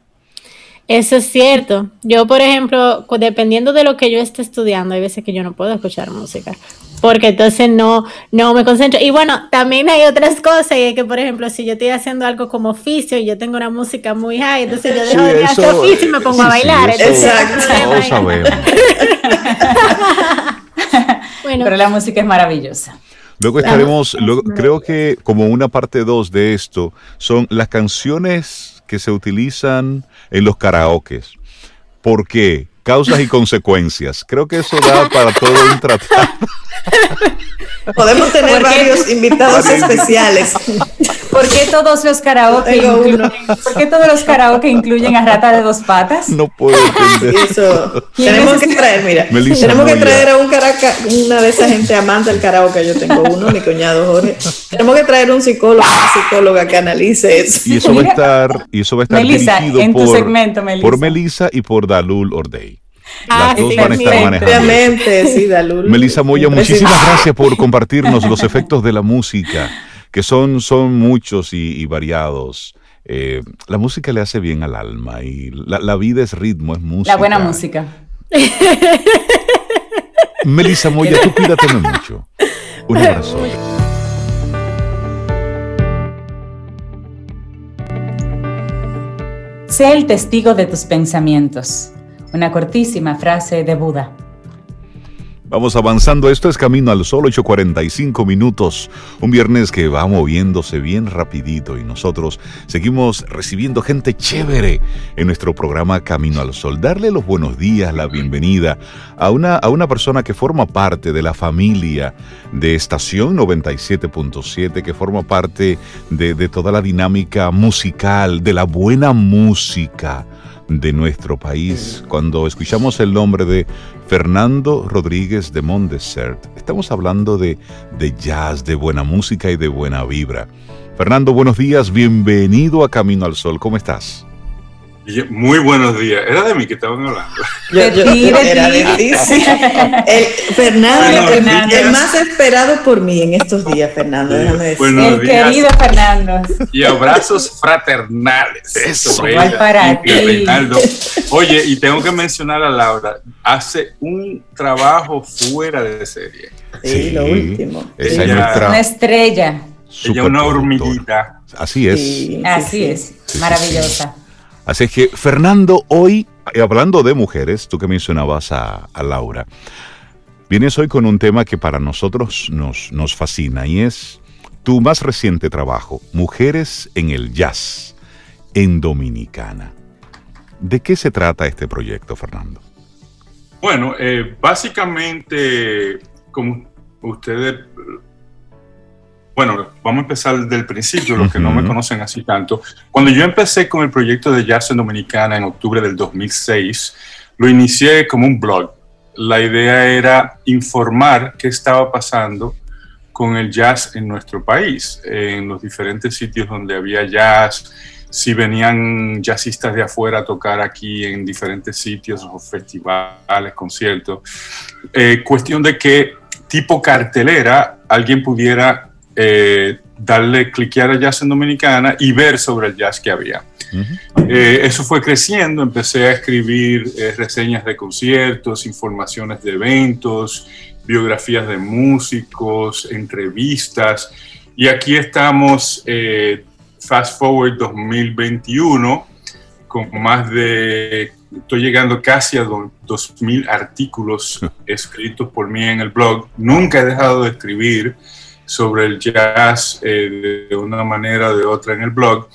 Eso es cierto. Yo, por ejemplo, dependiendo de lo que yo esté estudiando, hay veces que yo no puedo escuchar música, porque entonces no, no me concentro. Y bueno, también hay otras cosas, y es que, por ejemplo, si yo estoy haciendo algo como oficio y yo tengo una música muy high, entonces yo dejo de hacer oficio y me pongo a bailar. Exacto. bueno. Pero la música es maravillosa. Luego estaremos, luego, creo que como una parte 2 de esto, son las canciones que se utilizan en los karaokes. ¿Por qué? Causas y consecuencias. Creo que eso da para todo un tratado. Podemos tener varios invitados especiales. ¿Por qué todos los karaoke incluyen, ¿por qué todos los karaoke incluyen a rata de dos patas? No puedo entender. Eso. Tenemos que traer, mira, tenemos que traer a un caraca, una de esa gente amante del karaoke, yo tengo uno, mi cuñado Jorge. Tenemos que traer un psicólogo, una psicóloga que analice eso. Y eso va a estar, y eso va a estar Melissa, dirigido en por, tu segmento, Melissa. por Melissa y por Dalul Ordey. Ah, Las dos sí, van a estar manejando. Obviamente, sí, Dalul. Melissa Moya, muchísimas gracias por compartirnos los efectos de la música, que son, son muchos y, y variados. Eh, la música le hace bien al alma y la, la vida es ritmo, es música. La buena música. Melissa Moya, tú cuídate mucho. Un abrazo. Sea el testigo de tus pensamientos. Una cortísima frase de Buda. Vamos avanzando, esto es Camino al Sol, 8.45 minutos, un viernes que va moviéndose bien rapidito y nosotros seguimos recibiendo gente chévere en nuestro programa Camino al Sol. Darle los buenos días, la bienvenida a una, a una persona que forma parte de la familia de Estación 97.7, que forma parte de, de toda la dinámica musical, de la buena música de nuestro país. Cuando escuchamos el nombre de Fernando Rodríguez de Mondesert, estamos hablando de, de jazz, de buena música y de buena vibra. Fernando, buenos días, bienvenido a Camino al Sol, ¿cómo estás? Muy buenos días. Era de mí que estaban hablando. Yo, yo, era de ti. El, Fernando, el, más esperado por mí en estos días, Fernando. Déjame decir. el querido Fernando. Y abrazos fraternales. Eso. Igual para ti. Oye, y tengo que mencionar a Laura. Hace un trabajo fuera de serie. Sí, lo último. Esa es nuestra una estrella. Ella una hormiguita. Así es. Así es. Maravillosa. Así es que, Fernando, hoy, eh, hablando de mujeres, tú que mencionabas a, Laura, vienes hoy con un tema que para nosotros nos, nos fascina y es tu más reciente trabajo, Mujeres en el Jazz, en Dominicana. ¿De qué se trata este proyecto, Fernando? Bueno, eh, básicamente, como ustedes bueno, vamos a empezar desde el principio, los que no me conocen así tanto. Cuando yo empecé con el proyecto de Jazz en Dominicana en octubre del 2006, lo inicié como un blog. La idea era informar qué estaba pasando con el jazz en nuestro país, en los diferentes sitios donde había jazz, si venían jazzistas de afuera a tocar aquí en diferentes sitios o festivales, conciertos. Eh, cuestión de que tipo cartelera alguien pudiera eh, darle, cliquear a Jazz en Dominicana y ver sobre el jazz que había. Eh, eso fue creciendo, empecé a escribir eh, reseñas de conciertos, informaciones de eventos, biografías de músicos, entrevistas, y aquí estamos, fast forward 2021, con más de, estoy llegando casi a 2.000 artículos escritos por mí en el blog, nunca he dejado de escribir, sobre el jazz eh, de una manera o de otra en el blog.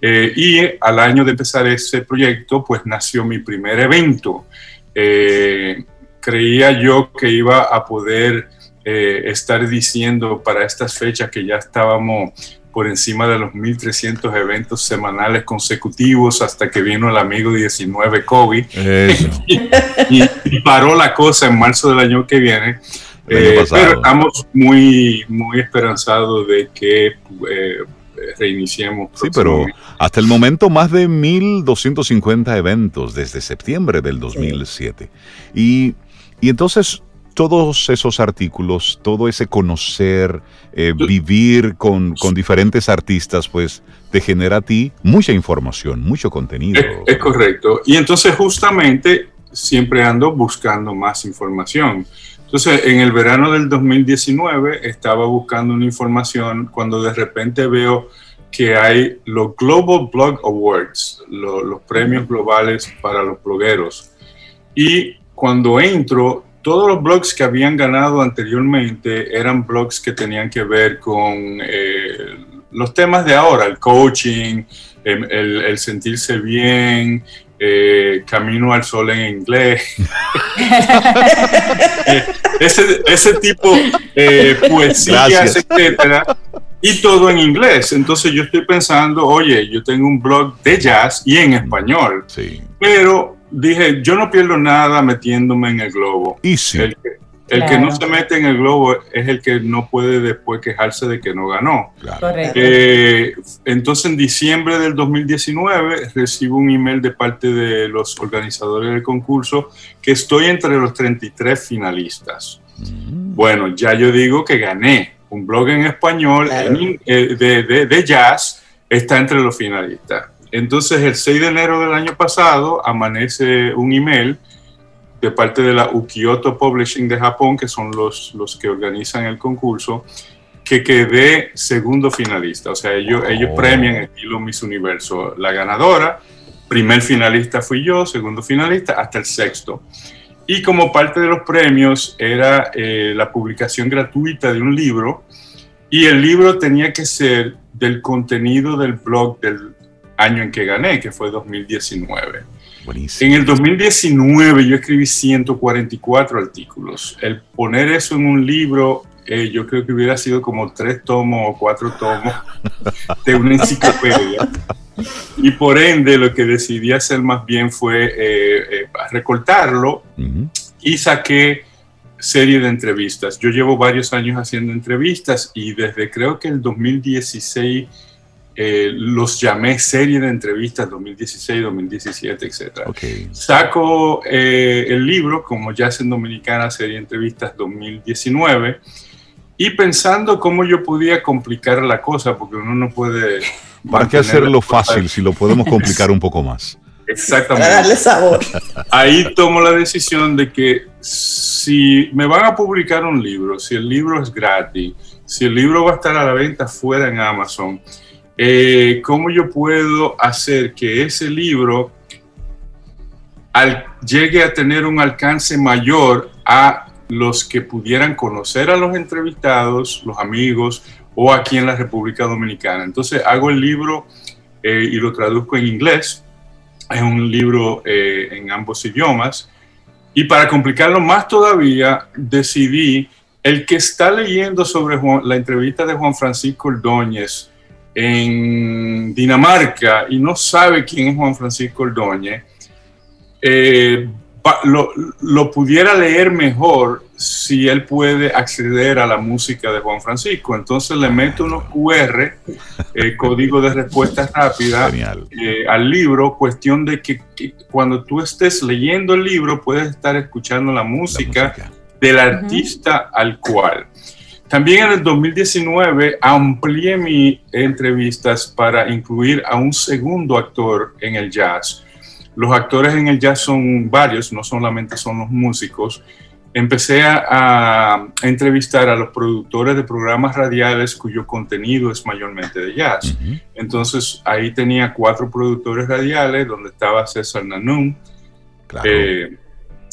Eh, y al año de empezar ese proyecto, pues nació mi primer evento. Eh, creía yo que iba a poder estar diciendo para estas fechas que ya estábamos por encima de los 1.300 eventos semanales consecutivos hasta que vino el amigo 19 COVID y, paró la cosa en marzo del año que viene. Eh, pero estamos muy, muy esperanzados de que eh, reiniciemos. Sí, pero hasta el momento más de 1.250 eventos desde septiembre del 2007. Y, y entonces todos esos artículos, todo ese conocer, eh, vivir con, con, diferentes artistas, pues te genera a ti mucha información, mucho contenido. es, correcto. Y entonces justamente siempre ando buscando más información. Entonces, en el verano del 2019 estaba buscando una información cuando de repente veo que hay los Global Blog Awards, los premios globales para los blogueros. Y cuando entro, todos los blogs que habían ganado anteriormente eran blogs que tenían que ver con eh, los temas de ahora, el coaching, em, el sentirse bien, eh, Camino al Sol en inglés. ese, ese, tipo eh, poesías, etcétera, y todo en inglés. Entonces yo estoy pensando, oye, yo tengo un blog de jazz y en español. Sí. Pero dije, yo no pierdo nada metiéndome en el globo. Y sí. El que no se mete en el globo es el que no puede después quejarse de que no ganó. Eh, entonces, en diciembre del 2019, recibo un email de parte de los organizadores del concurso que estoy entre los 33 finalistas. Mm. Bueno, ya yo digo que gané. Un blog en español eh, de, de jazz está entre los finalistas. Entonces, el 6 de enero del año pasado, amanece un email de parte de la Ukioto Publishing de Japón, que son los, los que organizan el concurso, que quedé segundo finalista. O sea, ellos, ellos oh. premian estilo Miss Universo. La ganadora, primer finalista fui yo, segundo finalista, hasta el sexto. Y como parte de los premios era eh, la publicación gratuita de un libro, y el libro tenía que ser del contenido del blog del año en que gané, que fue 2019. En el 2019 yo escribí 144 artículos. El poner eso en un libro, eh, yo creo que hubiera sido como tres tomos o cuatro tomos de una enciclopedia. Y por ende lo que decidí hacer más bien fue eh, eh, recortarlo y saqué serie de entrevistas. Yo llevo varios años haciendo entrevistas y desde creo que el 2016 eh, los llamé serie de entrevistas 2016, 2017, etc. Saco eh, el libro como Jazz en Dominicana, serie de entrevistas 2019, y pensando cómo yo podía complicar la cosa, porque uno no puede... ¿Para qué hacerlo fácil si lo podemos complicar un poco más? Exactamente. Para darle sabor. Ahí tomo la decisión de que si me van a publicar un libro, si el libro es gratis, si el libro va a estar a la venta fuera en Amazon, eh, ¿cómo yo puedo hacer que ese libro llegue a tener un alcance mayor a los que pudieran conocer a los entrevistados, los amigos o aquí en la República Dominicana? Entonces hago el libro eh, y lo traduzco en inglés. Es un libro eh, en ambos idiomas. Y para complicarlo más todavía, decidí, el que está leyendo sobre la entrevista de Juan Francisco Ordóñez, en Dinamarca y no sabe quién es Juan Francisco Ordóñez, eh, lo, pudiera leer mejor si él puede acceder a la música de Juan Francisco. Entonces le meto unos QR, eh, código de respuesta rápida, eh, al libro, cuestión de que, cuando tú estés leyendo el libro puedes estar escuchando la música, del artista al cual. También en el 2019 amplié mis entrevistas para incluir a un segundo actor en el jazz. Los actores en el jazz son varios, no solamente son los músicos. Empecé a, entrevistar a los productores de programas radiales cuyo contenido es mayormente de jazz. Entonces ahí tenía cuatro productores radiales, donde estaba César Nanum, eh,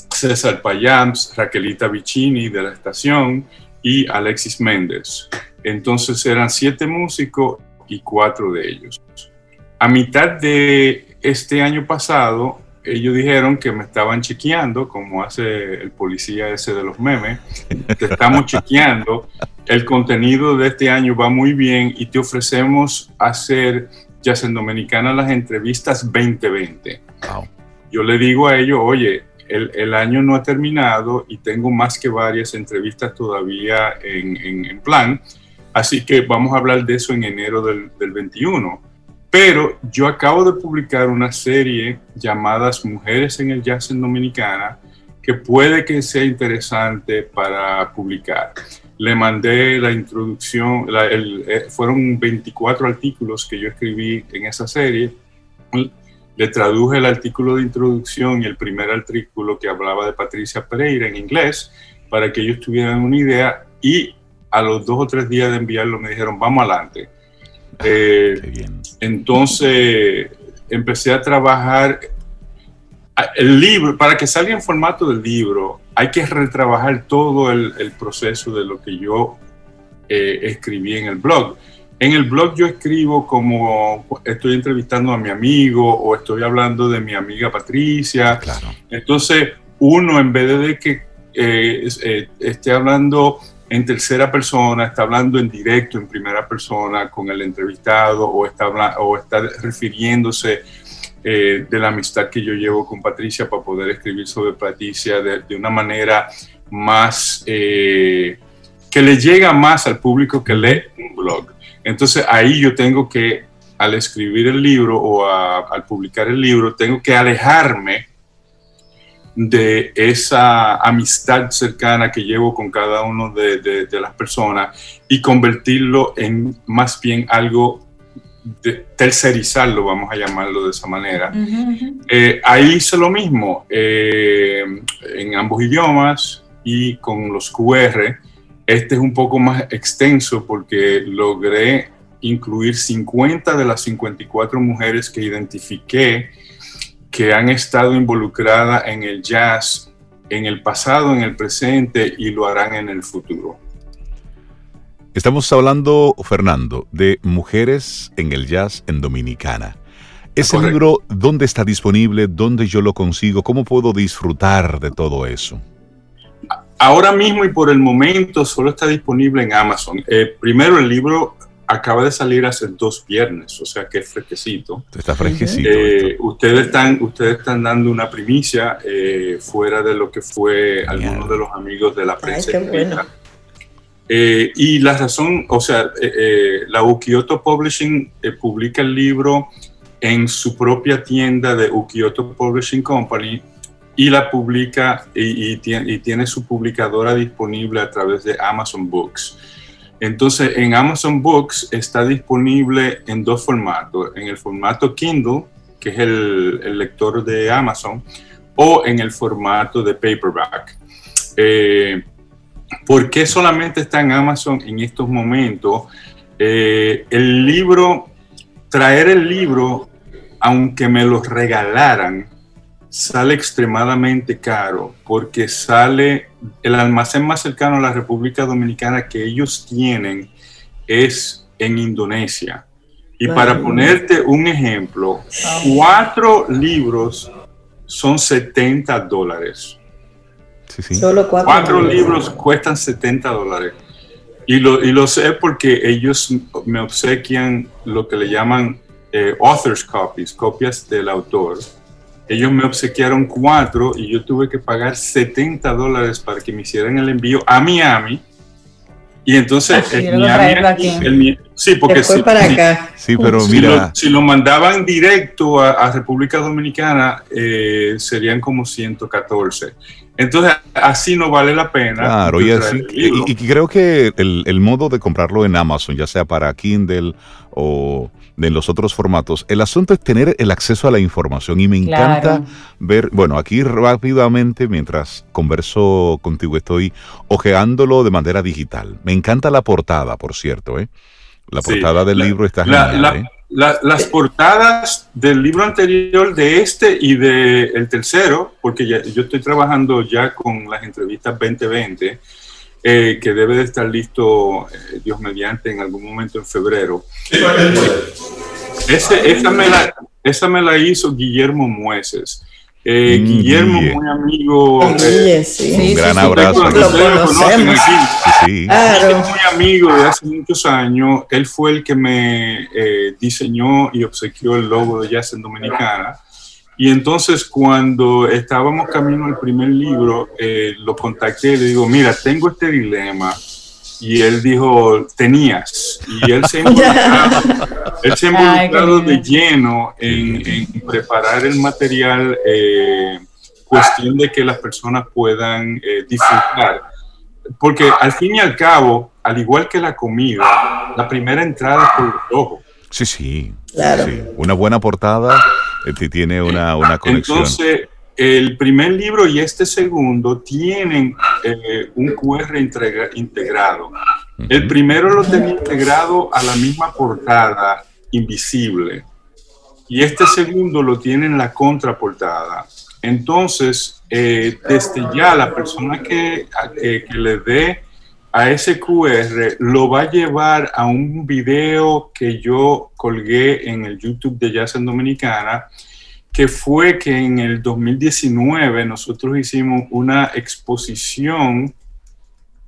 César Payams, Raquelita Vicini de la estación, y Alexis Méndez. Entonces eran siete músicos y cuatro de ellos. A mitad de este año pasado, ellos dijeron que me estaban chequeando, como hace el policía ese de los memes. Te estamos chequeando. El contenido de este año va muy bien y te ofrecemos hacer Jazz en Dominicana las entrevistas 2020. Yo le digo a ellos, oye, el, año no ha terminado y tengo más que varias entrevistas todavía en, plan, así que vamos a hablar de eso en enero del, 21. Pero yo acabo de publicar una serie llamada Mujeres en el Jazz en Dominicana que puede que sea interesante para publicar. Le mandé la introducción, eh, fueron 24 artículos que yo escribí en esa serie le traduje el artículo de introducción y el primer artículo que hablaba de Patricia Pereira en inglés para que ellos tuvieran una idea y a los dos o tres días de enviarlo me dijeron, vamos adelante. Eh, entonces empecé a trabajar el libro, para que salga en formato del libro, hay que retrabajar todo el, proceso de lo que yo eh, escribí en el blog. En el blog yo escribo como estoy entrevistando a mi amigo o estoy hablando de mi amiga Patricia. Entonces, uno en vez de que eh, eh, esté hablando en tercera persona, está hablando en directo, en primera persona con el entrevistado o está, o está refiriéndose eh, de la amistad que yo llevo con Patricia para poder escribir sobre Patricia de, de una manera más que le llega más al público que lee un blog. Entonces ahí yo tengo que, al escribir el libro o al publicar el libro, tengo que alejarme de esa amistad cercana que llevo con cada uno de, las personas y convertirlo en más bien algo de tercerizarlo, vamos a llamarlo de esa manera. Eh, ahí hice lo mismo eh, en ambos idiomas y con los QR este es un poco más extenso porque logré incluir 50 de las 54 mujeres que identifiqué que han estado involucradas en el jazz en el pasado, en el presente y lo harán en el futuro. Estamos hablando, Fernando, de Mujeres en el Jazz en Dominicana. Ese libro, ¿dónde está disponible? ¿Dónde yo lo consigo? ¿Cómo puedo disfrutar de todo eso? Ahora mismo y por el momento solo está disponible en Amazon. Eh, primero, el libro acaba de salir hace dos viernes, o sea que es fresquecito. Está fresquecito. Eh, ustedes, están, ustedes están dando una primicia eh, fuera de lo que fue algunos de los amigos de la prensa. Eh, y la razón, o sea, eh, eh, la Ukioto Publishing publica el libro en su propia tienda de Ukioto Publishing Company y la publica y, tiene, y, tiene, su publicadora disponible a través de Amazon Books. Entonces, en Amazon Books está disponible en dos formatos, en el formato Kindle, que es el, lector de Amazon, o en el formato de paperback. Eh, ¿Por qué solamente está en Amazon en estos momentos? Eh, el libro, traer el libro, aunque me lo regalaran, sale extremadamente caro porque sale el almacén más cercano a la República Dominicana que ellos tienen es en Indonesia. Y para ponerte un ejemplo, cuatro libros son 70 dólares. Solo cuatro, libros cuestan 70 dólares. Y lo, y lo, sé porque ellos me obsequian lo que le llaman eh, author's copies, copias del autor. Ellos me obsequiaron cuatro y yo tuve que pagar 70 dólares para que me hicieran el envío a Miami. Y entonces, Miami, sí, porque si, para acá. Sí, pero mira. Si lo, mandaban directo a, República Dominicana, eh, serían como 114. Entonces, así no vale la pena. Claro, y, así, y, creo que el, modo de comprarlo en Amazon, ya sea para Kindle o de los otros formatos, el asunto es tener el acceso a la información y me encanta ver, bueno, aquí rápidamente mientras converso contigo estoy ojeándolo de manera digital. Me encanta la portada, por cierto, ¿eh? La portada del libro está genial. ¿eh? Las portadas del libro anterior, de este y del el tercero, porque yo estoy trabajando ya con las entrevistas 2020, eh, que debe de estar listo, eh, Dios mediante, en algún momento en febrero. Ese, esa, me la, esa me la hizo Guillermo Mueces. Eh, mm, Guillermo, muy amigo. un gran abrazo. Lo conocemos. Sí, muy amigo de hace muchos años. Él fue el que me eh, diseñó y obsequió el logo de Jazz en Dominicana. Y entonces cuando estábamos camino al primer libro, eh, lo contacté y le digo, mira, tengo este dilema y él dijo, tenías. Y él se ha involucrado, de lleno en, preparar el material, eh, cuestión de que las personas puedan eh, disfrutar. Porque al fin y al cabo, al igual que la comida, la primera entrada es por el ojo. Sí, sí. Claro. Una buena portada eh, tiene una, una conexión. Entonces, el primer libro y este segundo tienen eh, un QR integrado. El primero lo tenía integrado a la misma portada invisible y este segundo lo tiene en la contraportada. Entonces, eh, desde ya la persona que, que le dé a ese QR lo va a llevar a un video que yo colgué en el YouTube de Jazz en Dominicana que fue que en el 2019 nosotros hicimos una exposición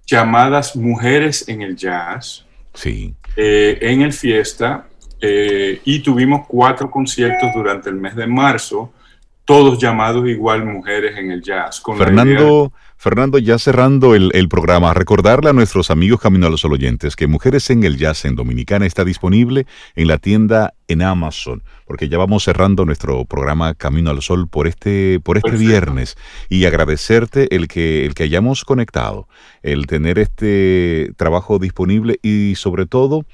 llamadas Mujeres en el Jazz. Sí. Eh, en el Fiesta eh, y tuvimos cuatro conciertos durante el mes de marzo, todos llamados igual Mujeres en el Jazz. Fernando, Fernando, ya cerrando el, programa, recordarle a nuestros amigos Camino a los oyentes que Mujeres en el Jazz en Dominicana está disponible en la tienda en Amazon, porque ya vamos cerrando nuestro programa Camino al Sol por este, por este viernes. Y agradecerte el que, el que hayamos conectado, el tener este trabajo disponible y sobre todo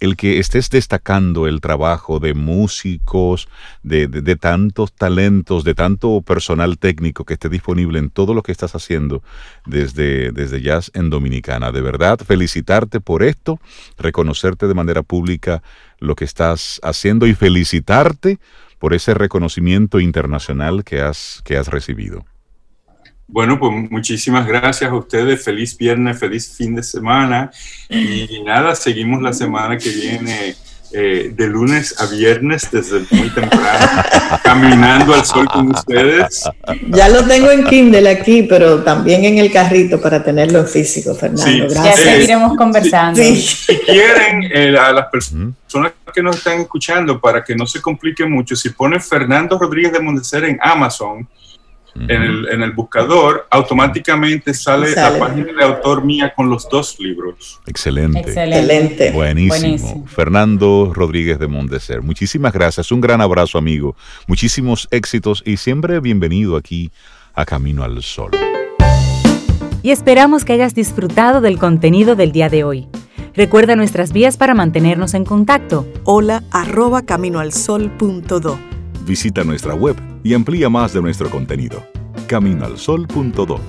el que estés destacando el trabajo de músicos, de, tantos talentos, de tanto personal técnico que esté disponible en todo lo que estás haciendo desde, desde Jazz en Dominicana. De verdad, felicitarte por esto, reconocerte de manera pública lo que estás haciendo y felicitarte por ese reconocimiento internacional que has, que has recibido. Bueno, pues muchísimas gracias a ustedes. Feliz viernes, feliz fin de semana. Y nada, seguimos la semana que viene eh, de lunes a viernes desde muy temprano, caminando al sol con ustedes. Ya lo tengo en Kindle aquí, pero también en el carrito para tenerlo físico, Fernando. gracias. Ya seguiremos conversando. Si quieren, eh, a las personas que nos están escuchando, para que no se complique mucho, si ponen Fernando Rodríguez de Montecer en Amazon, en, el, en, el, buscador, automáticamente sale, Sale. la página de autor mía con los dos libros. Excelente. Excelente. Buenísimo. Buenísimo. Fernando Rodríguez de Monteser. Muchísimas gracias. Un gran abrazo, amigo. Muchísimos éxitos y siempre bienvenido aquí a Camino al Sol. Y esperamos que hayas disfrutado del contenido del día de hoy. Recuerda nuestras vías para mantenernos en contacto. Hola arroba caminoalsol.do. Visita nuestra web y amplía más de nuestro contenido. Caminoalsol.do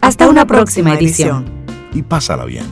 Hasta una próxima edición. y pásala bien.